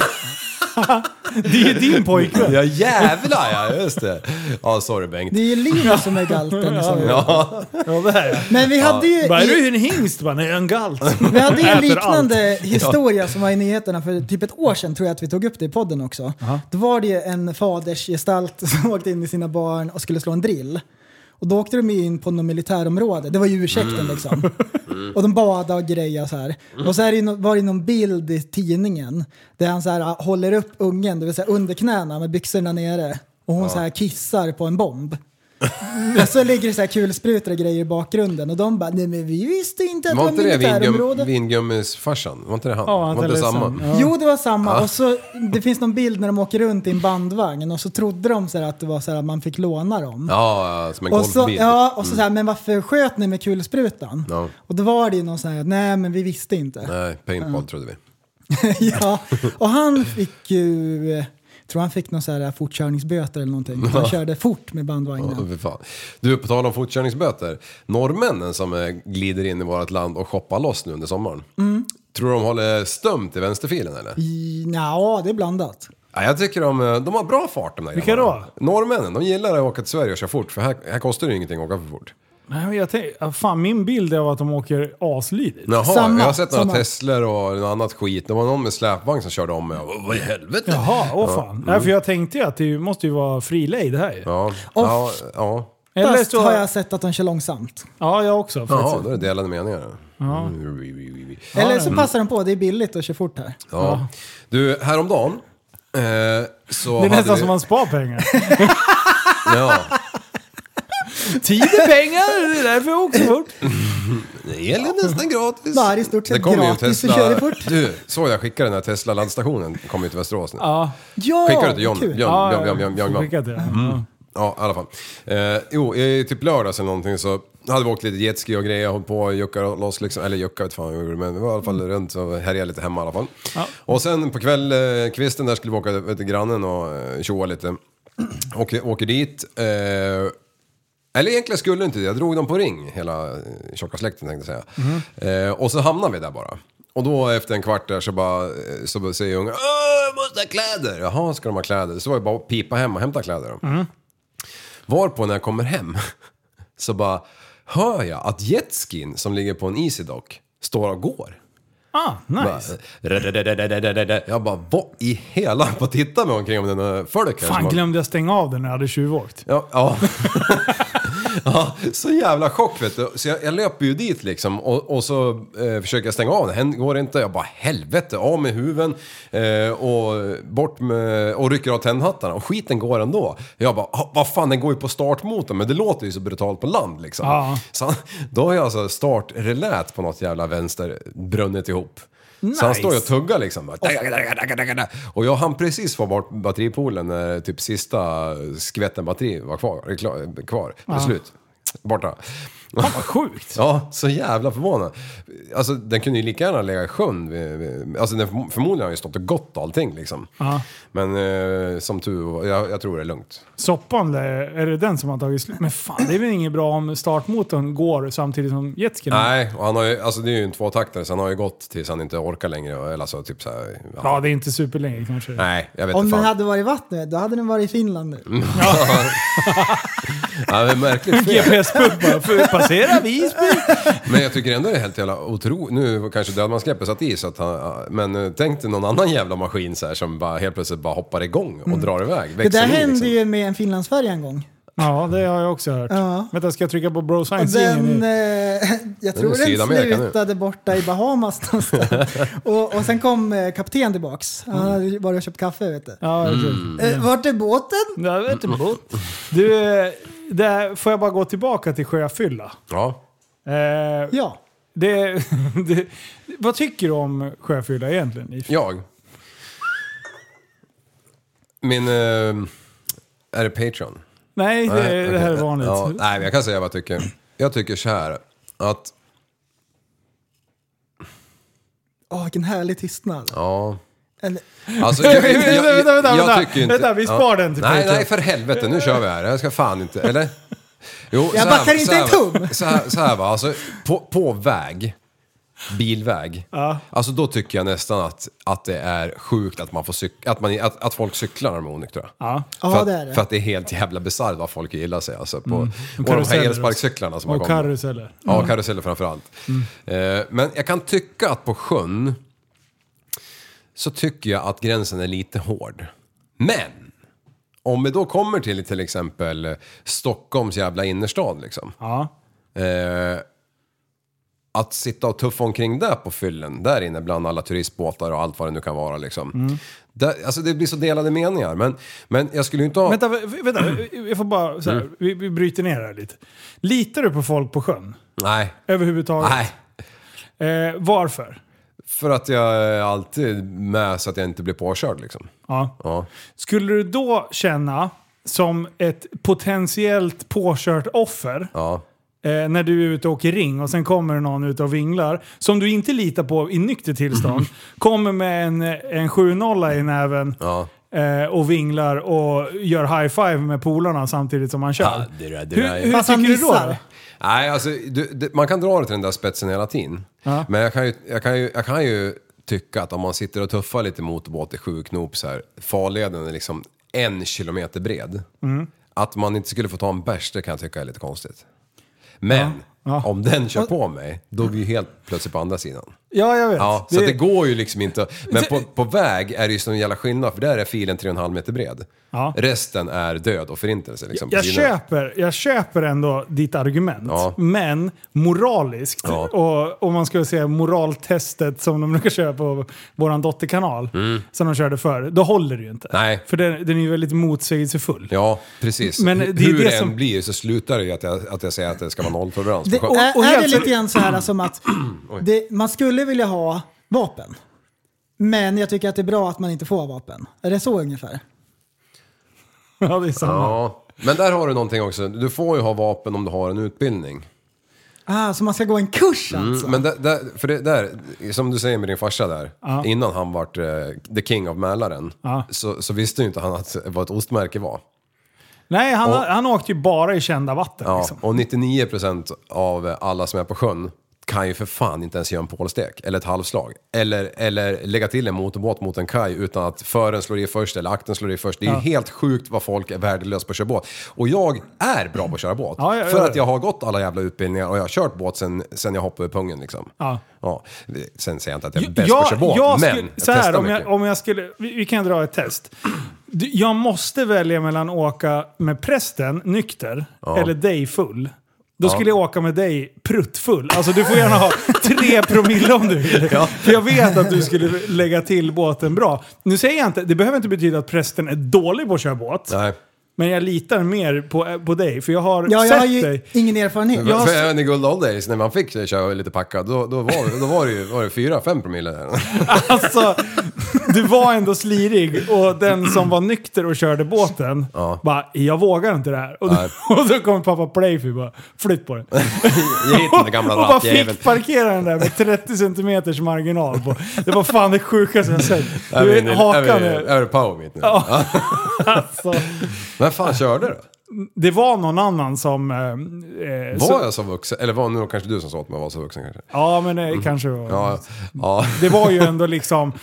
Det är ju din pojkvän. Ja jävlar ja, just det. Ja, sorry Bengt. Det är ju Linus som är galten. Så. Ja, Ja, det är jag. Men vi hade ju... Bara, är du en hingst? Bara, nej, en galt. Vi hade ju en Äter liknande historia som var i nyheterna för typ ett år sedan, tror jag att vi tog upp det i podden också. Då var det ju en fadersgestalt som åkte in i sina barn och skulle slå en drill. Och då åkte de in på något militärområde, det var ju ursäkten liksom. Och de badade och grejade så här. Och så är det ju no- var det någon bild i tidningen där han så här håller upp ungen, det vill säga under knäna med byxorna nere. Och hon så här kissar på en bomb. Och så ligger det så här kulsprutor och grejer i bakgrunden och de bara nej men vi visste inte att det var var inte det militärområde. vingum, vingummisfarsan? Var inte det han? Ja, var inte det samma? Ja. Jo, det var samma. Och så, det finns någon bild när de åker runt i en bandvagn och så trodde de så här att det var så här att man fick låna dem. Ja, ja, som en och så, golfbil. ja, och så, så här, men varför sköt ni med kulsprutan? Ja. Och då var det ju någon sån här, nej men vi visste inte. Nej, paintball trodde vi. ja, och han fick ju, tror han fick någon så här fortkörningsböter eller någonting. Han körde fort med bandvagnen. Ja. Du, på tal om fortkörningsböter. Norrmännen som eh, glider in i vårt land och shoppar loss nu under sommaren. Mm. Tror du de håller stömt i vänsterfilen eller? I- Ja, det är blandat. Ja, jag tycker de, eh, de har bra fart de där Vilka grabbarna. då? Norrmännen, de gillar att åka till Sverige och köra fort för här, här kostar det ju ingenting att åka för fort. Nej, men jag tänk, ja, fan, min bild är att de åker aslydigt. Jaha, Samma, jag har sett några samma. Teslor och något annat skit. Det var någon med släpvagn som körde om mig. Vad i helvete? Jaha, åh fan. Nej, för jag tänkte ju att det måste ju vara fri lejd det här ju. Ja, ja, ja. Eller så... har jag sett att de kör långsamt. Ja, jag också. Jaha, faktiskt. då är det delade meningar. Ja. Mm. Eller så passar de på, det är billigt att köra fort här. Ja. Du, häromdagen eh, så Det är nästan vi... som man spar pengar. Ja, Tid är pengar, det är därför jag åker så fort. el är nästan gratis. Ja, det är i stort sett kommer ju gratis att Tesla. köra fort. Du, så jag skickade den här Tesla-laddstationen, kom ju till Västerås nu. Ja, Ja, Skickade du till John? ja, Björn, Björn, Björn, Björn, Björn. skickat det. Ja. Ja, i alla fall. Eh, jo, i typ lördags eller någonting så hade vi åkt lite jetski och grejer, hållit på och juckat loss liksom. Eller juckat vet fan vad vi gjorde, men vi var i alla fall runt och härjade lite hemma i alla fall. Och sen på kväll, eh, kvisten där skulle vi åka till grannen och eh, tjoa lite. Åker, åker dit. Eh, eller egentligen skulle inte det, jag drog dem på ring, hela eh, tjocka släkten tänkte jag säga. Eh, och så hamnade vi där bara. Och då efter en kvart där så bara, eh, så säger ungen Åh, jag måste ha kläder! Jaha, ska de ha kläder? Så var det bara att pipa hem och hämta kläder. då. Varpå när jag kommer hem så bara hör jag att jetskin som ligger på en Easy Dock står och går. Ah, nice. Bara, jag bara, vad i hela... Bara titta mig omkring om det är folk här som Fan, har- glömde jag stänga av den när jag hade tjuvåkt. Ja, ja. ja, så jävla chock vet du. Så jag, jag löper ju dit liksom och, och så eh, försöker jag stänga av den. Går inte. Jag bara helvete, av med huven eh, och bort med, och rycker av tändhattarna och skiten går ändå. Jag bara, "Ah, vad fan den går ju på startmotorn men det låter ju så brutalt på land liksom. Ja. Så då har jag alltså startrelät på något jävla vänster brunnit ihop. Så han Nice. står ju och tuggar liksom. Och jag hann precis få bort batteripoolen när typ sista skvätten batteri var kvar. Kvar. Är slut. Borta. Fan vad sjukt. Ja, så jävla förvånad. Alltså den kunde ju lika gärna lägga i sjön. Alltså den förmo- förmodligen har ju stått och gått allting liksom. Ja. Men eh, som tur var, jag, jag tror det är lugnt. Soppan, där, är det den som har tagit slut? Men fan, det är väl inget bra om startmotorn går samtidigt som jetskin? Nej, och han har ju, alltså det är ju en tvåtaktare så han har ju gått tills han inte orkar längre. Eller alltså typ så här, ja. Ja, det är inte superlänge kanske. Nej, jag vet Om inte den hade varit i vattnet, då hade den varit i Finland nu. Ja, det är märkligt fel. GPS-puck bara, för passera Visby. Men jag tycker ändå det är helt jävla otroligt. Nu kanske dödmansgreppet satt i så att han, men eh, tänk dig någon annan jävla maskin så här som bara helt plötsligt bara hoppar igång och drar iväg. Mm. Det där i, hände liksom. ju med en Finlandsfärja en gång. Ja, det har jag också hört. Ja. Vänta, ska jag trycka på bro science den, eh, jag tror i den Sydamerika nu. slutade borta i Bahamas någonstans. och, och sen kom eh, kapten tillbaks. Han hade varit och köpt kaffe vet du. Ja, Mm. Eh, vart är båten? Jag vet inte. Du, där får jag bara gå tillbaka till sjöfylla. Ja. Eh, Ja. det, det, vad tycker du om sjöfylla egentligen? Jag? Min... Eh, är det Patreon? Nej, det, Nej, det här är okej. vanligt. Ja, nej, jag kan säga vad jag tycker. Jag tycker så här att... Åh, vilken härlig tystnad. Ja... Eller, Alltså, Vänta, vänta, vänta, vänta. tycker inte- Vänta, vi spar den till Nej, nej för helvete, nu kör vi här. Jag ska fan inte, eller? Jo, Jag backar inte en tum. Så här, så här va, alltså på, på väg, bilväg, Ja. alltså då tycker jag nästan att, att det är sjukt att, man får cyk- att, man, att, att folk cyklar när de är onyktra. Ja. Ja, att, det är det. för att det är helt jävla bisarrt vad folk gillar sig alltså. På, och de här elsparkcyklarna som har Och kommit. karuseller. Ja, karuseller framförallt. Eh, men jag kan tycka att på sjön så tycker jag att gränsen är lite hård. Men! Om vi då kommer till till exempel Stockholms jävla innerstad liksom. Ja. Eh, att sitta och tuffa omkring där på fyllen, där inne bland alla turistbåtar och allt vad det nu kan vara liksom. Där, alltså det blir så delade meningar. Men, men jag skulle ju inte ha... Vänta, vä- vänta, jag får bara så här, Mm. vi, vi bryter ner här lite. Litar du på folk på sjön? Nej. Överhuvudtaget? Nej. Eh, varför? För att jag är alltid med så att jag inte blir påkörd liksom. Ja. Ja. Skulle du då känna som ett potentiellt påkört offer Ja. eh, när du är ute och åker ring och sen kommer någon ut och vinglar som du inte litar på i nykter tillstånd, kommer med en, en 7-0 i näven Ja. eh, och vinglar och gör high five med polarna samtidigt som han kör. Ja, det där- det hur där är- hur Fast han tycker du då? Nej, alltså du, det, man kan dra det till den där spetsen hela tiden. Ja. Men jag kan, ju, jag, kan ju, jag kan ju tycka att om man sitter och tuffar lite motorbåt i sju knop så här, farleden är liksom en kilometer bred. Mm. Att man inte skulle få ta en bärs, det kan jag tycka är lite konstigt. Men Ja. om den kör på mig, då är vi ju helt plötsligt på andra sidan. Ja, jag vet. Ja, så att det går ju liksom inte. Men på, på väg är det ju sån jävla skillnad, för där är filen 3,5 meter bred. Ja. Resten är död och förintelse. Liksom, Jag sidorna. köper, jag köper ändå ditt argument. Ja. Men moraliskt, Ja. och om man skulle säga moraltestet som de brukar köra på vår dotterkanal, som de körde förr, då håller det ju inte. Mm. Nej. För den, den är ju väldigt motsägelsefull. Ja, precis. Men Men det är Hur det det som- än blir så slutar det ju att jag, att jag säger att det ska vara nolltolerans Det, är, och är helt det lite grann så här som att det, man skulle vilja ha vapen. Men jag tycker att det är bra att man inte får vapen. Är det så ungefär? Ja, det är samma. Ja, men där har du någonting också. Du får ju ha vapen om du har en utbildning. Ah, så man ska gå en kurs alltså? Mm, men där, där, för det där, som du säger med din farsa där, innan han vart eh, the king of Mälaren, Ja. så, så visste ju inte han att vad ett ostmärke var. Nej, han, Och- han åkte ju bara i kända vatten. Ja, Liksom. och 99% av alla som är på sjön kan ju för fan inte ens göra en pålstek eller ett halvslag. Eller, eller lägga till en motorbåt mot en kaj utan att fören slår i först eller akten slår i först. Det är ju helt sjukt vad folk är värdelösa på att köra båt. Och jag är bra på att köra båt. Ja, ja. För att jag har gått alla jävla utbildningar och jag har kört båt sen, sen jag hoppade i pungen liksom. Ja. Sen säger jag inte att jag är bäst på att köra båt, jag men skulle, jag så här, om mycket. jag, om jag skulle, vi, vi kan dra ett test. Jag måste välja mellan att åka med prästen nykter eller dig full. Då skulle jag åka med dig pruttfull. Alltså du får gärna ha tre promille om du vill. För jag vet att du skulle lägga till båten bra. Nu säger jag inte, det behöver inte betyda att prästen är dålig på att köra båt. Nej. Men jag litar mer på, på dig, för jag har Ja, jag sett har ju dig. ingen erfarenhet. Jag har För även i Good Old Days när man fick köra lite packad, då, då, var, då var det ju var det fyra, fem promille. Alltså, du var ändå slirig och den som var nykter och körde båten bara, jag vågar inte det här. Och, då, och då kom pappa Playfy bara, flytt på det. Ge hit den där gamla och bara rattjäveln. fick parkera den där med 30 centimeters marginal. På. Det var fan det sjukaste jag sett. Du är, hakan vi, är... det power meet nu? Ja. Alltså, Vem fan körde då? det var någon annan som... Eh, eh, så, Var jag så vuxen? Eller var det nog kanske du som sa att man var så vuxen kanske? Ja, men det kanske var... Ja, ja. Det var ju ändå liksom...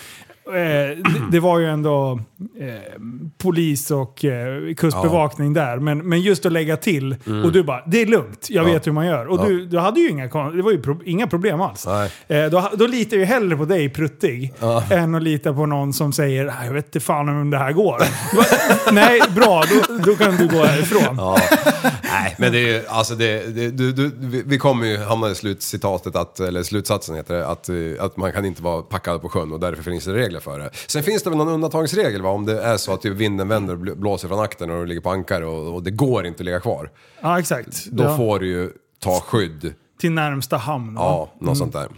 Eh, det, var ju ändå eh, polis och eh, kustbevakning där. Men, men just att lägga till. Och du bara, det är lugnt, jag Mm. Ja. vet hur man gör. Och Ja. du, du hade ju inga, det var ju pro, inga problem alls. Eh, då, då litar jag ju hellre på dig pruttig än att lita på någon som säger "Nej, jag vet inte fan om det här går. Nej, bra, då, då kan du gå härifrån. Nej, men det är alltså det, det, du, du, vi- kommer ju hamna i slutcitatet, att, eller slutsatsen heter det, att, eh, att man kan inte vara packad på sjön och därför finns det regler för det. Sen finns det väl någon undantagsregel va, om det är så att typ vinden vänder och bl- blåser från akten och du ligger på ankare och, och det går inte att ligga kvar. Ja, exakt. Då Ja. får du ju ta skydd. Till närmsta hamn. va? Ja, något sånt där.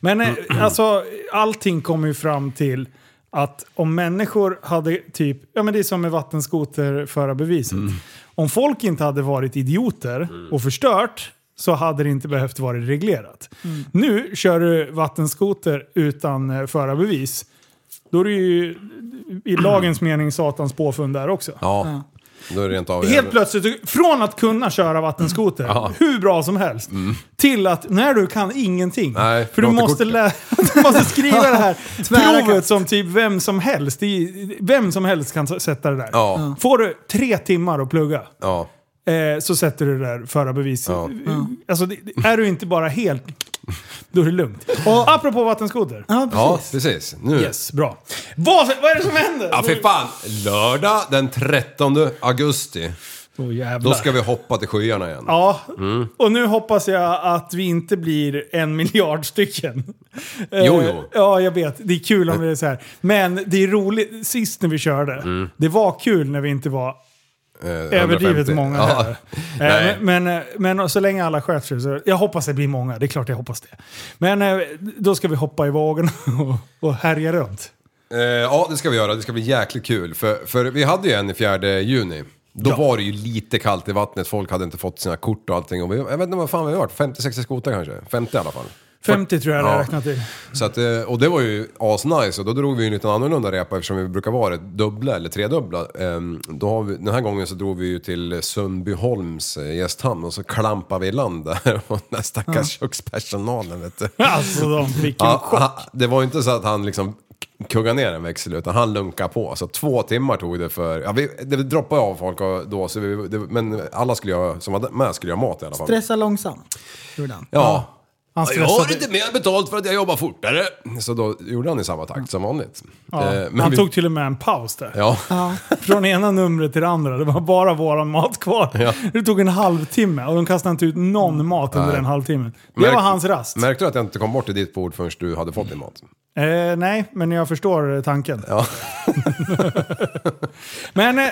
Men eh, alltså, allting kommer ju fram till att om människor hade typ, ja men det är som med vattenskoterförarbeviset. Mm. Om folk inte hade varit idioter och förstört så hade det inte behövt vara reglerat. Nu kör du vattenskoter utan eh, förarbevis. Då är det ju i lagens mening satans påfund där också. Ja, då är det rent av... Helt plötsligt, från att kunna köra vattenskoter Ja. hur bra som helst, till att när du kan ingenting. Nej, för du måste, lä- du måste skriva det här Tvära provet kast. som typ vem som helst. Vem som helst kan s- sätta det där. Ja. Får du tre timmar att plugga, Ja. eh, så sätter du det där förarbevis. Ja. Alltså, det, det- är du inte bara helt... Då är det lugnt. Och, Apropå vattenskoter. Ja, ja, precis. precis. Nu. Yes, bra. Vad, vad är det som händer? Ja, för fan. Lördag den 13 augusti. Åh, jävlar. Då ska vi hoppa till skyarna igen. Ja, och nu hoppas jag att vi inte blir en miljard stycken. Jo, Eh, jo. Ja, jag vet. Det är kul om det är så här. Men det är roligt, sist när vi körde, det var kul när vi inte var Eh, överdrivet 150. många Ja. här. Eh, Nej. Men, men, men så länge alla sköter sig så, jag hoppas det blir många, det är klart jag hoppas det. Men eh, då ska vi hoppa i vågorna och, och härja runt. Eh, ja, det ska vi göra. Det ska bli jäkligt kul. För, för vi hade ju en i 4 juni. Då Ja. var det ju lite kallt i vattnet, folk hade inte fått sina kort och allting. Och vi, jag vet inte vad fan vi har varit, 50-60 skotrar kanske? 50 i alla fall. 50 tror jag jag Ja. räknat till. Så att, eh, och det var ju asnice och då drog vi en lite annorlunda repa eftersom vi brukar vara dubbla eller tredubbla. Ehm, Då har vi, den här gången så drog vi ju till Sundbyholms eh, gästhamn och så klampade vi i land där och den stackars kökspersonalen vet du. Alltså de fick en Ja, chock. han, det var ju inte så att han liksom kuggade ner en växel utan han lunkade på. Så två timmar tog det för... Ja, vi, det droppade av folk och då, så vi, det, men alla skulle göra, som var med skulle göra mat i alla fall. Stressa långsamt. Gjorde han. Ja. Han Ja, Jag har stressade. inte mer betalt för att jag jobbar fortare. Så då gjorde han i samma takt som vanligt. Ja, Eh, men han vi- tog till och med en paus där. Ja, Från ena numret till det andra. Det var bara våran mat kvar. Ja. Det tog en halvtimme och de kastade inte ut någon mat under Nej. den halvtimmen. Det Märk- var hans rast. Märkte du att jag inte kom bort till ditt bord förrän du hade fått din mat? Eh, nej, men jag förstår eh, tanken. Ja. Men eh,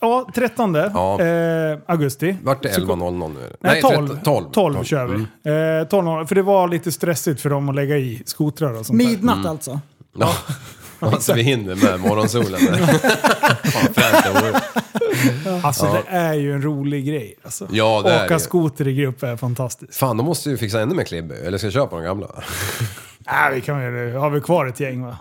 ja, 13 Ja. eh, augusti. Vart det Så 11.00 nu? Nej, 12. 13 12. 12 kör vi. Mm. Eh, 12, för det var lite stressigt för dem att lägga i skotrar och sånt. Midnatt alltså. Ja. Alltså vi hinner med morgonsolen. Fan. Alltså det är ju en rolig grej. Alltså. Ja, det är Åka det. skoter i grupp är fantastiskt. Fan, då måste vi fixa ännu mer klibbe. Eller ska jag köpa de gamla? Äh, vi kan väl, har vi kvar ett gäng va?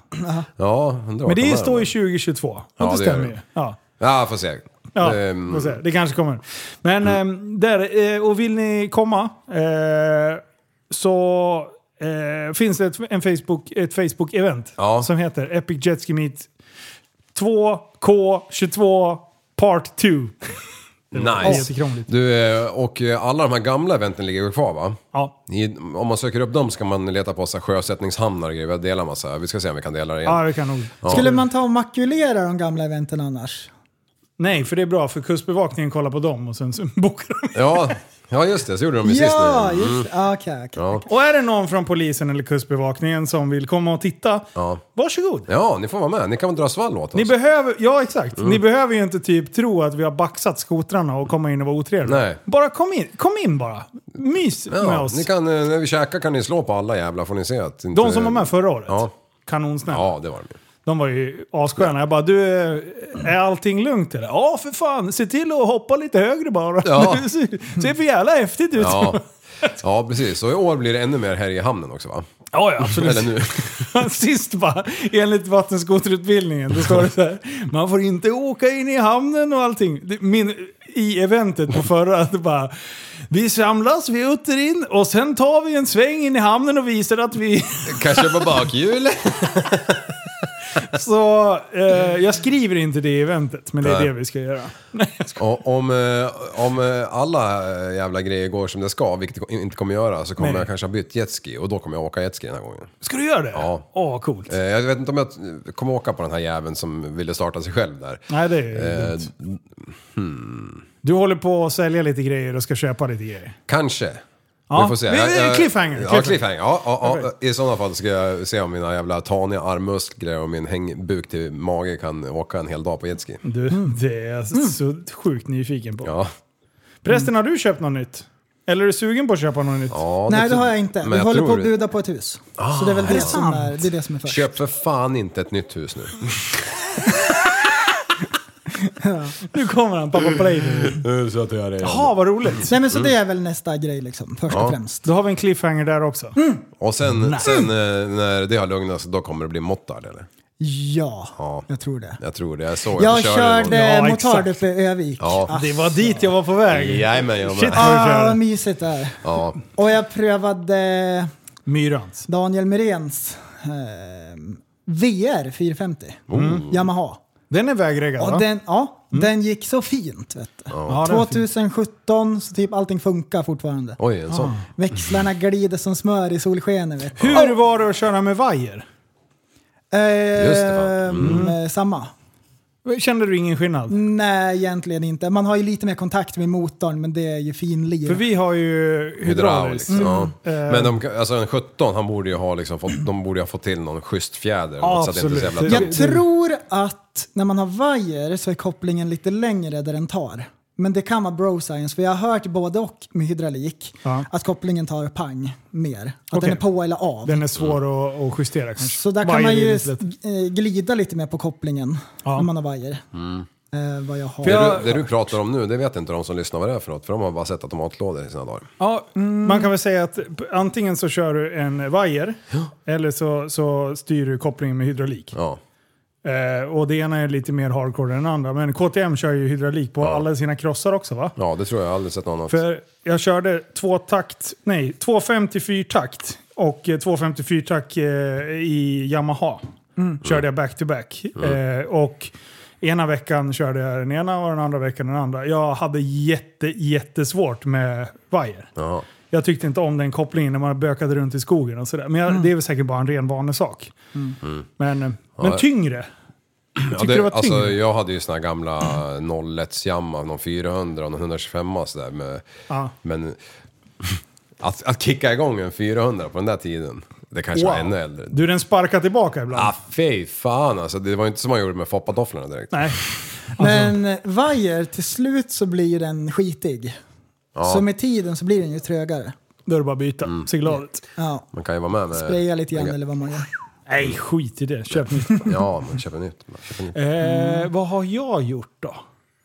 Ja, Men de det står ju de 2022. Ja, det det stämmer ju. Ja. Ja, får se. Ja, får se. Det kanske kommer. Men Mm. ehm, där, eh, och vill ni komma, eh, så eh, finns det ett, en Facebook, ett Facebook-event Ja. som heter Epic Jet Ski Meet 2K22 Part 2. Nice. Du, eh, och eh, alla de här gamla eventen ligger ju kvar va? Ja. I, om man söker upp dem ska man leta på så här sjösättningshamnar och grejer. Vi har delat massa. Vi ska se om vi kan dela det igen. ja, det kan nog. Ja. Skulle man ta och makulera de gamla eventen annars? Nej, för det är bra för Kustbevakningen kollar på dem och sen bokar de. Ja, ja, just det. Så gjorde de ju sist Ja, nu. just det. Ah, Okej, okej. Ja. Och är det någon från polisen eller Kustbevakningen som vill komma och titta, Ja. varsågod. ja, ni får vara med. Ni kan väl dra svall åt oss? Ni behöver, ja exakt. Mm. Ni behöver ju inte typ tro att vi har baxat skotrarna och komma in och vara otrevliga. Nej. Bara kom in, kom in bara. Mys med ja, oss. ni kan, eh, när vi käkar kan ni slå på alla jävla får ni se att inte... De som var med förra året. Ja, Kanonsnälla. ja det var de ju. De var ju assköna. Jag bara, du, är allting lugnt eller? Ja, för fan. Se till att hoppa lite högre bara. Ja. Se- Ser för jävla häftigt ut. Ja. ja, precis. Och i år blir det ännu mer här i hamnen också va? Ja, ja, absolut. Eller nu. Sist bara, enligt vattenskoterutbildningen, då står det så här. Man får inte åka in i hamnen och allting. Det- Min, I eventet på förra, det bara. Vi samlas vid Utterin och sen tar vi en sväng in i hamnen och visar att vi... Kanske på bakhjul? Så eh, jag skriver inte det eventet, men det är Nej. det vi ska göra. Nej, jag ska... Och om, eh, om eh, alla eh, jävla grejer går som det ska, vilket det inte kommer göra, så kommer Nej. jag kanske ha bytt jetski och då kommer jag åka jetski den här gången. Ska du göra det? Ja. Åh, coolt. Eh, Jag vet inte om jag kommer åka på den här jäveln som ville starta sig själv där. Nej, det är Eh, dumt. Du håller på att sälja lite grejer och ska köpa lite grejer. Kanske. Ja. Vi får se. Jag- jag- cliffhanger, Ja, cliffhanger. Ja, ja, ja. I sådana fall ska jag se om mina jävla taniga armmuskler och min hängbuk till mage kan åka en hel dag på jetski. Du, det är jag så sjukt nyfiken på. Ja. Förresten, har du köpt något nytt? Eller är du sugen på att köpa något nytt? ja Nej, det har jag inte. men Vi jag håller på att det- buda på ett hus. så det är väl det, som är, det är det som är först. Köp för fan inte ett nytt hus nu. Nu kommer han, pappa Play. så att jag Jaha, vad roligt. Nej men så det är väl nästa grej liksom, först och Ja. främst. Då har vi en cliffhanger där också. Och sen, sen eh, när det har lugnat sig, då kommer det bli mottard eller? Ja, Ja. jag tror det. Jag tror det. Jag såg Jag att du körde någon- Ja, motard exakt. uppe i Övik. Ja. Det var dit jag var på väg. Jajamän, jag Shit med. Ah, vad mysigt det är. Ja. Och jag prövade Myrans. Daniel Myrens eh, VR 450. Yamaha. Den är vägreggad va? Och den, ja, den gick så fint. Vet du. Ja, den är fin. 2017, så typ allting funkar fortfarande. Oj, en sån. Växlarna glider som smör i solskenet. Vet du. Hur var det att köra med vajer? Eh, Just det, fan. mm, eh, Samma. Kände du ingen skillnad? Nej, egentligen inte. Man har ju lite mer kontakt med motorn, men det är ju finlir. För vi har ju hydrauliskt. Hydrauliskt. Ja. Eh. Men de, alltså en 17, han borde ju ha liksom fått, de borde ju ha fått till någon schysst fjäder. Ja, så att det inte är så absolut. jävla Det- Jag tror att när man har vajer så är kopplingen lite längre där den tar. Men det kan vara bro science, för jag har hört både och med hydraulik. Ja. Att kopplingen tar pang mer. Att Okej. den är på eller av. Den är svår att, att justera kanske. Så där kan man ju eh, glida lite mer på kopplingen Ja. om man har vajer. Eh, vad jag har. För Det jag- du, det du pratar om nu, det vet inte de som lyssnar vad det är för något. För de har bara sett automatlådor i sina dagar. Ja, man kan väl säga att antingen så kör du en vajer eller så, så styr du kopplingen med hydraulik. Ja. Eh, och det ena är lite mer hardcore än den andra. Men KTM kör ju hydraulik på alla sina krossar också va? ja, det tror jag. Jag har aldrig sett någon. För jag körde två takt, nej, 254 takt och eh, 254 takt eh, i Yamaha. Körde jag back to back. Eh, och ena veckan körde jag den ena och den andra veckan den andra. Jag hade jätte, jättesvårt med vajer. Ja. Jag tyckte inte om den kopplingen när man bökade runt i skogen och sådär. Men jag, det är väl säkert bara en ren vanesak. Men, eh, men tyngre. Ja, tyckte det var alltså, tyngre. jag hade ju såna här gamla 01 Yamaha, någon 400 och någon 125 sådär. Med. Men att, att kicka igång en 400 på den där tiden, det kanske var ännu äldre. Du, den sparkar tillbaka ibland. Ah, fy fan alltså. Det var inte som man gjorde med foppatofflorna direkt. Nej. Men eh, vajer, till slut så blir den skitig. Ja. Så med tiden så blir den ju trögare. Då är det bara att byta. Mm. Ut. Ja. Man kan ju vara med med... Spraya lite grann eller vad man gör. Nej, skit i det. Köp nytt. Ja, men köpa nytt. Köpa nytt. Eh, vad har jag gjort då?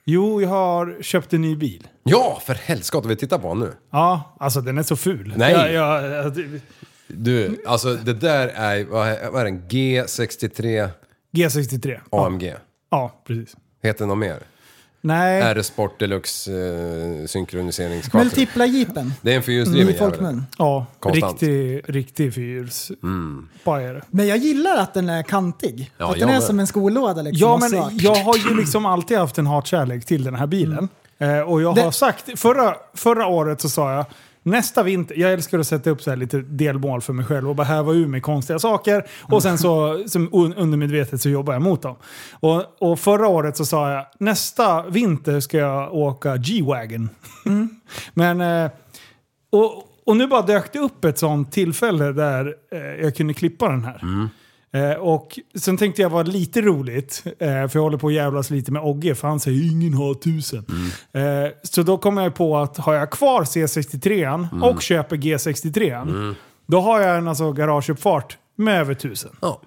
Jo, jag har köpt en ny bil. Ja, för helskotta, vi tittar på honom nu. Ja, alltså den är så ful. Nej. Jag, jag, jag, Du, alltså det där är, vad är, vad är den? G63 G63. Ja. AMG. ja, precis. Heter det något mer? Nej, R-Sport Deluxe eh, synkroniseringskvart. Multipla jeepen. Det är en fyrhjulsdriven jävel. folkmun. ja, Konstant. riktig, riktig fyrhjulsbajare. Men jag gillar att den är kantig. Ja, att den är med. som en skolåda liksom. Ja, men jag har ju liksom alltid haft en hatkärlek till den här bilen. Eh, och jag Det- har sagt, förra, förra året så sa jag, nästa vinter, jag älskar att sätta upp så här lite delmål för mig själv och bara häva ur mig konstiga saker. Och sen så, som un- undermedvetet så jobbar jag mot dem. Och, och förra året så sa jag, nästa vinter ska jag åka G-Wagon. men, eh, och, och nu bara dök det upp ett sånt tillfälle där eh, jag kunde klippa den här. Eh, och sen tänkte jag vara lite roligt, eh, för jag håller på att jävlas lite med Ogge, för han säger ingen har tusen. Eh, så då kom jag på att har jag kvar C63 och köper G63, då har jag en alltså, garageuppfart med över tusen. Ja.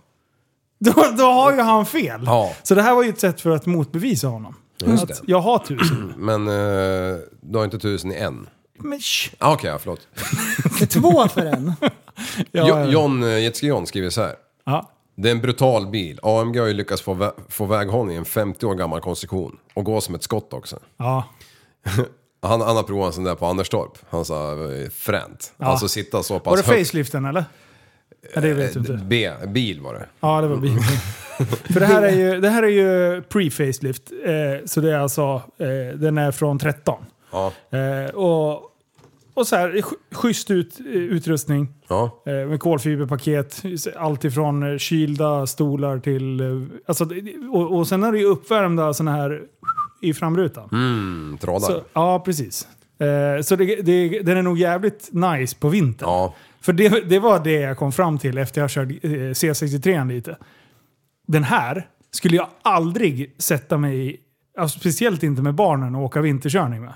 Då, då har ju han fel. Ja. Så det här var ju ett sätt för att motbevisa honom. Just att det. jag har tusen. Men eh, du har inte tusen i en? Men sh, Ah, Okej, ja, förlåt. Det är två för en. ja, Jo- John, eh, Jetski John skriver så här. ja. Det är en brutal bil. AMG har ju lyckats få, vä- få väghållning i en 50 år gammal konstruktion. Och gå som ett skott också. ja. Han, han har provat en sån där på Anderstorp. Han sa eh, fränt. Ja. Alltså sitta så pass Var det faceliften eller? Ja, det vet du inte. B, bil var det. Ja, det var bil. För det här är ju, det här är ju pre-facelift. Eh, så det är alltså, eh, den är från 13. Ja. Eh, och, och så här, sch- schysst ut, eh, utrustning. Ja. Eh, med kolfiberpaket. Allt ifrån eh, kylda stolar till... Alltså, och, och sen är det ju uppvärmda såna här i framrutan. Mm, trådar. Så, ja, precis. Så det, det, den är nog jävligt nice på vintern. Ja. För det, det var det jag kom fram till efter jag kört eh, C63 lite. Den här skulle jag aldrig sätta mig i, alltså speciellt inte med barnen och åka vinterkörning med.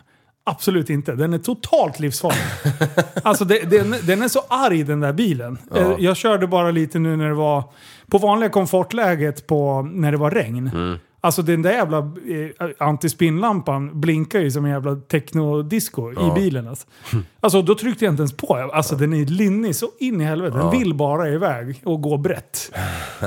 Absolut inte. Den är totalt livsfarlig. alltså det, den, den är så arg den där bilen. Eh, Jag körde bara lite nu när det var på vanliga komfortläget på, när det var regn. Alltså den där jävla eh, antispinnlampan blinkar ju som en jävla techno-disco i bilen. Alltså. alltså då tryckte jag inte ens på. Alltså den är linnig så in i helvete. Den vill bara iväg och gå brett.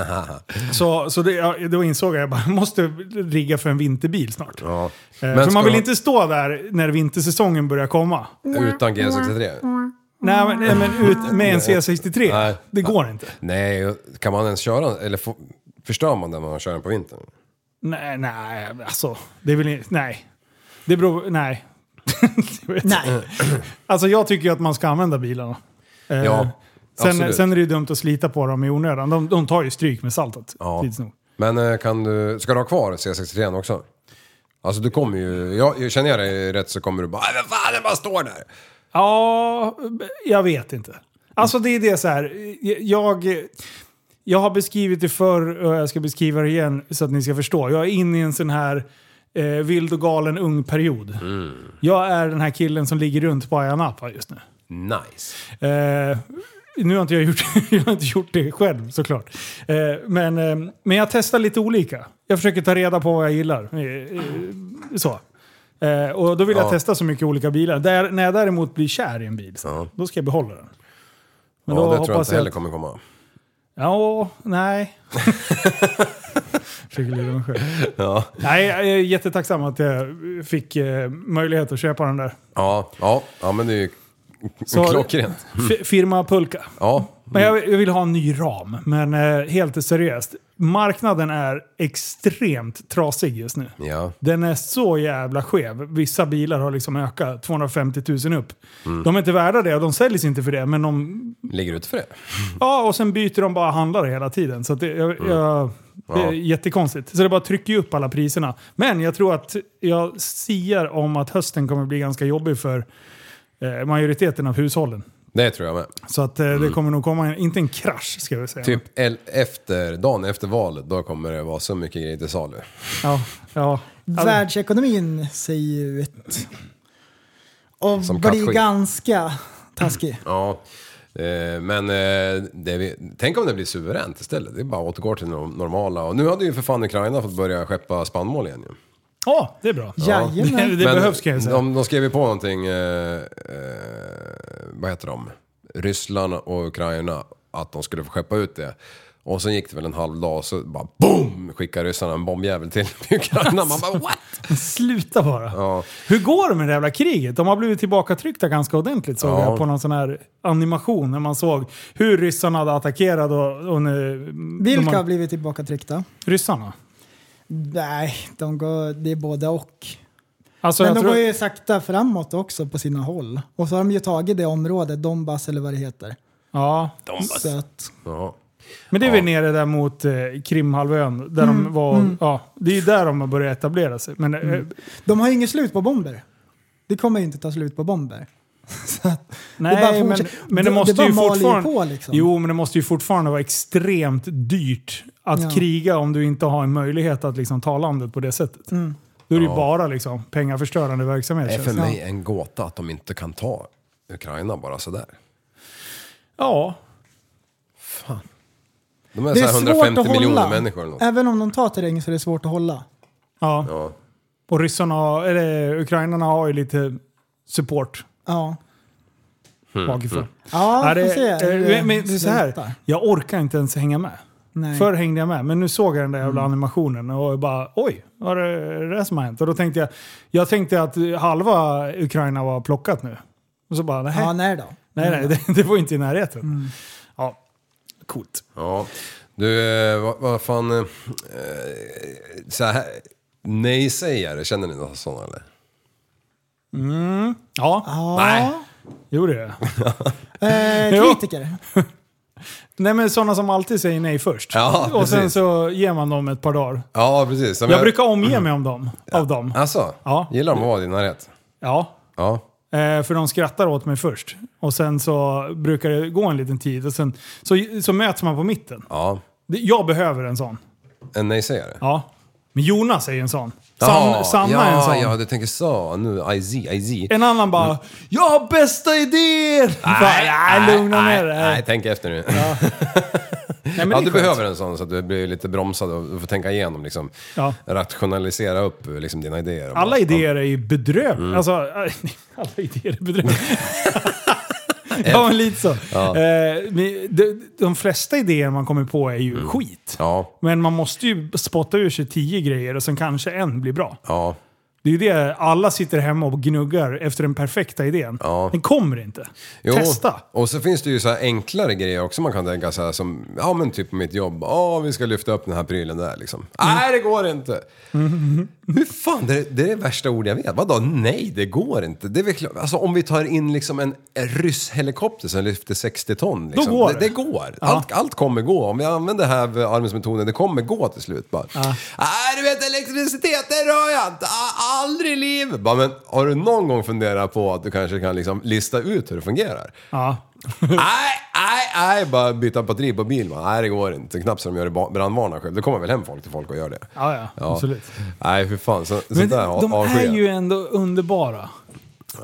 så så det, ja, då insåg jag att jag måste rigga för en vinterbil snart. Ja. Eh, för man vill inte stå där när vintersäsongen börjar komma. Utan G63? Nej men, nej, men ut med en C63. Nej. Det går inte. Nej, kan man ens köra Eller förstör man den när man kör den på vintern? Nej, nej, alltså. Det är väl inte- Nej. Det beror... Nej. Nej. Alltså jag tycker ju att man ska använda bilarna. Eh, Ja, sen, absolut. sen är det ju dumt att slita på dem i onödan. De, de tar ju stryk med saltet. Ja. tids nog. Men eh, kan du, ska du ha kvar C63 också? Alltså du kommer ju, jag, jag känner jag dig rätt så kommer du bara "Nej, vad fan den bara står där. Ja, jag vet inte. Alltså det är det så här. Jag, jag har beskrivit det förr och jag ska beskriva det igen så att ni ska förstå. Jag är inne i en sån här eh, vild och galen ung period. Jag är den här killen som ligger runt på Ayia Napa just nu. Nice. Eh, nu har inte jag gjort, jag har inte gjort det själv såklart. Eh, men, eh, men jag testar lite olika. Jag försöker ta reda på vad jag gillar. Eh, eh, så. Eh, och då vill jag Ja. testa så mycket olika bilar. Där, när jag däremot blir kär i en bil, så, Ja. då ska jag behålla den. Men Ja, det tror jag inte heller kommer komma. Ja, nej. Mig själv. Ja. Nej, jag är jättetacksam att jag fick eh, möjlighet att köpa den där. Ja, ja, ja men det är ju Så- klockrent. Firma Pulka. Ja, Men jag, jag vill ha en ny ram. Men eh, helt seriöst. Marknaden är extremt trasig just nu. ja. Den är så jävla skev. Vissa bilar har liksom ökat 250 000 upp. Mm. De är inte värda det och de säljs inte för det. Men de... Ligger ute för det? Ja, och sen byter de bara handlare hela tiden. Så det, jag, jag, det är Ja. jättekonstigt. Så det bara trycker upp alla priserna. Men jag tror att jag siar om att hösten kommer bli ganska jobbig för eh, majoriteten av hushållen. Det tror jag med. Så att eh, det kommer nog komma, en, inte en krasch ska vi säga. Mm. Typ el- efter, dagen efter valet, då kommer det vara så mycket grejer till salu. Ja, ja. Världsekonomin ser ju ut att Som bli kattskit. ganska taskig. Ja. Eh, Men eh, det vi, tänk om det blir suveränt istället. Det är bara att återgå till det normala. Och nu hade ju för fan Ukraina fått börja skeppa spannmål igen ju. Ja, det är bra. Jajamän. Det, det Men behövs kan jag säga. De, de skrev ju på någonting, eh, eh, vad heter de? Ryssland och Ukraina, att de skulle få skeppa ut det. Och sen gick det väl en halv dag och så bara BOOM! Skickade ryssarna en bombjävel till Ukraina. Man bara what? Sluta bara. Ja. Hur går det med det jävla kriget? De har blivit tillbakatryckta ganska ordentligt såg Ja. jag på någon sån här animation när man såg hur ryssarna hade attackerat och, och nu, Vilka har blivit tillbakatryckta? Ryssarna. Nej, de går, det är både och. Alltså, Men jag de tror, går ju sakta framåt också på sina håll. Och så har de ju tagit det området, Donbass eller vad det heter. ja. Så att, Ja. Men det är Ja. väl nere där mot eh, Krimhalvön. Där de var, ja, det är ju där de har börjat etablera sig. Men, eh, de har ju inget slut på bomber. Det kommer ju inte ta slut på bomber. Nej, men, men det måste det ju fortfarande... på, liksom. Jo, men det måste ju fortfarande vara extremt dyrt att Ja. kriga om du inte har en möjlighet att liksom, ta landet på det sättet. Mm. Då är det ju Ja. bara liksom, pengaförstörande verksamhet. Det är för mig en gåta att de inte kan ta Ukraina bara sådär. Ja, De är, det är så här svårt 150 att miljoner hålla. människor eller något. Även om de tar terräng så är det svårt att hålla. ja. Ja. Och ryssarna, eller ukrainarna har ju lite support Ja, bakifrån. ja Ja, får det, se. eh, det men, men det är så här, jag orkar inte ens hänga med. Nej. Förr hängde jag med, men nu såg jag den där jävla Mm. animationen och bara oj, vad är det det som har hänt? Och då tänkte jag, jag tänkte att halva Ukraina var plockat nu. Och så bara, nej, Ja, nej då. nej, nej det, det var inte i närheten. Mm. Ja, coolt. Ja. Du, eh, vad, vad fan... Eh, så här, nej-sägare, känner ni några sådana eller? Ja, Ja. nej, gjorde det. Eh, Jo. kritiker. Nej men sådana som alltid säger nej först. Ja, och sen precis. så ger man dem ett par dagar. Ja, precis. Jag brukar omge mig om dem, av dem. Alltså, Ja. gillar de att vara din närhet? Ja, Ja. Eh, för de skrattar åt mig först. Och sen så brukar det gå en liten tid och sen så, så möts man på mitten. Ja. Jag behöver en sån. En nej-sägare? Ja. Men Jonas är ju en sån. San, Sanna ja, är en sån. Ja, du tänker så. Nu, IZ, IZ. En annan bara “Jag har bästa idén!” Nej, nej, lugna ner dig. Nej, tänk efter nu. Nej, men det Ja, du behöver en sån så att du blir lite bromsad och får tänka igenom liksom. Ja. Rationalisera upp liksom, dina idéer. Alla bara- idéer är ju bedrövliga. Mm. Alltså, alla idéer är bedrövliga. ja, men lite så. Eh, men de, de flesta idéer man kommer på är ju skit. Mm. Ja, Men man måste ju spotta ur sig tio grejer och sen kanske en blir bra. ja, Det är ju det, alla sitter hemma och gnuggar efter den perfekta idén. Ja. Den kommer inte. Jo, Testa. Och så finns det ju så här enklare grejer också man kan tänka så här som, ja men typ på mitt jobb, ja vi ska lyfta upp den här prylen där liksom. Nej det går inte! Hur fan, det är, det är det värsta ord jag vet. Vadå nej det går inte? Det är väl klart, alltså om vi tar in liksom en, en ryss helikopter som lyfter 60 ton. Liksom, går det. det. Det går. Allt, allt kommer gå. Om vi använder här arbetsmetoden, det kommer gå till slut bara. Nej du vet elektricitet, det rör jag inte. A- Aldrig i livet. Bara, men har du någon gång funderat på att du kanske kan liksom lista ut hur det fungerar? Ja. Nej, nej, nej, bara byta batteri på bil. va? Nej, det går inte. Knappt så de gör det ba- brandvarnare själv. Det kommer väl hem folk till folk och gör det. Ja, ja, absolut. Nej, hur fan. Så, Men sånt där de avskyr är ju ändå underbara.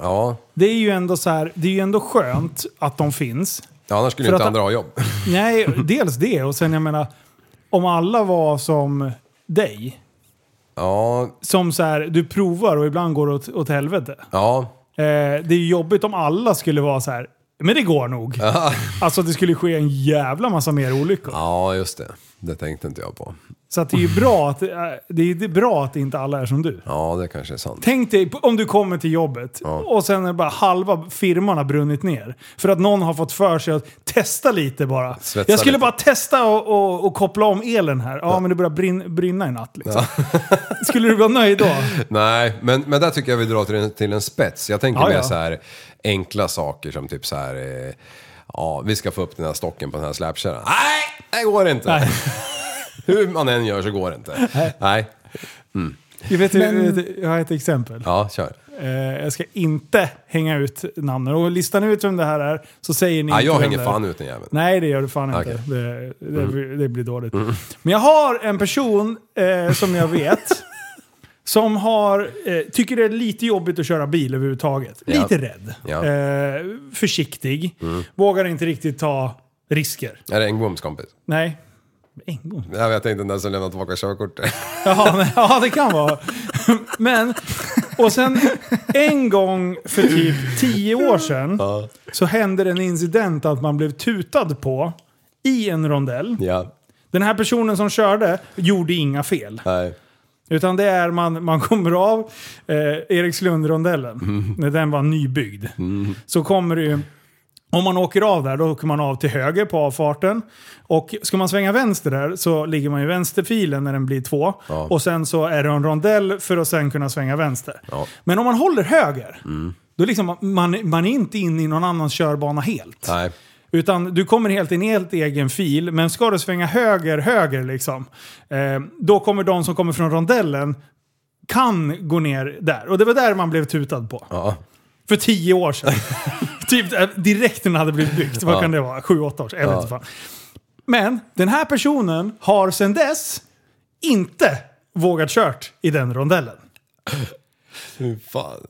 Ja. Det är ju ändå så här, det är ju ändå skönt att de finns. ja, annars skulle För inte att- andra ha jobb. Nej, dels det och sen jag menar, om alla var som dig. Ja, Som så här, du provar och ibland går det åt, åt helvete. ja. Eh, det är ju jobbigt om alla skulle vara så här. Men det går nog. Alltså det skulle ske en jävla massa mer olyckor. Ja, just det. Det tänkte inte jag på. Så att det är ju bra att, eh, det är bra att inte alla är som du. Ja, det kanske är sant. Tänk dig om du kommer till jobbet och sen är bara halva firman har brunnit ner. För att någon har fått för sig att testa lite bara. Svetsa jag skulle lite. bara testa och, och, och koppla om elen här. Ja, men det börjar brin, brinna i natt liksom. skulle du vara nöjd då? Nej, men, men där tycker jag vi drar till en, till en spets. Jag tänker Ja, mer ja. så här enkla saker som typ så här... Eh, ja, vi ska få upp den här stocken på den här släpkärran. Nej, det går inte! Nej. Hur man än gör så går det inte. Nej. Jag, vet, Men- jag, har ett exempel. Ja, kör. Eh, jag ska inte hänga ut namnen. Och listar ni ut vem det här är så säger ni Ja, inte jag hänger fan ut den jäveln. Nej, det gör du fan inte. Okej. Det, det, blir- det blir dåligt. Men jag har en person eh, som jag vet som har, eh, tycker det är lite jobbigt att köra bil överhuvudtaget. Ja. Lite rädd. Ja. Eh, försiktig. Vågar inte riktigt ta risker. Är det Engboms kompis? Nej. En gång. Jag inte, den som lämnade tillbaka körkortet. Jaha, ja, det kan vara. Men, och sen en gång för typ tio år sedan så hände det en incident att man blev tutad på i en rondell. Ja. Den här personen som körde gjorde inga fel. Nej. Utan det är man, man kommer av eh, Erikslund-rondellen, när den var nybyggd. Så kommer det ju, om man åker av där, då åker man av till höger på avfarten. Och ska man svänga vänster där så ligger man i vänsterfilen när den blir två. Ja. Och sen så är det en rondell för att sen kunna svänga vänster. Ja. Men om man håller höger, då liksom man, man är inte inne i någon annans körbana helt. Nej. Utan du kommer helt i en helt egen fil, men ska du svänga höger, höger liksom, eh, då kommer de som kommer från rondellen kan gå ner där. Och det var där man blev tutad på. Ja. För tio år sedan. typ eh, direkt när den hade blivit byggt. Vad kan det vara? Sju, åtta år sedan? Jag vet inte fan. Men den här personen har sedan dess inte vågat kört i den rondellen.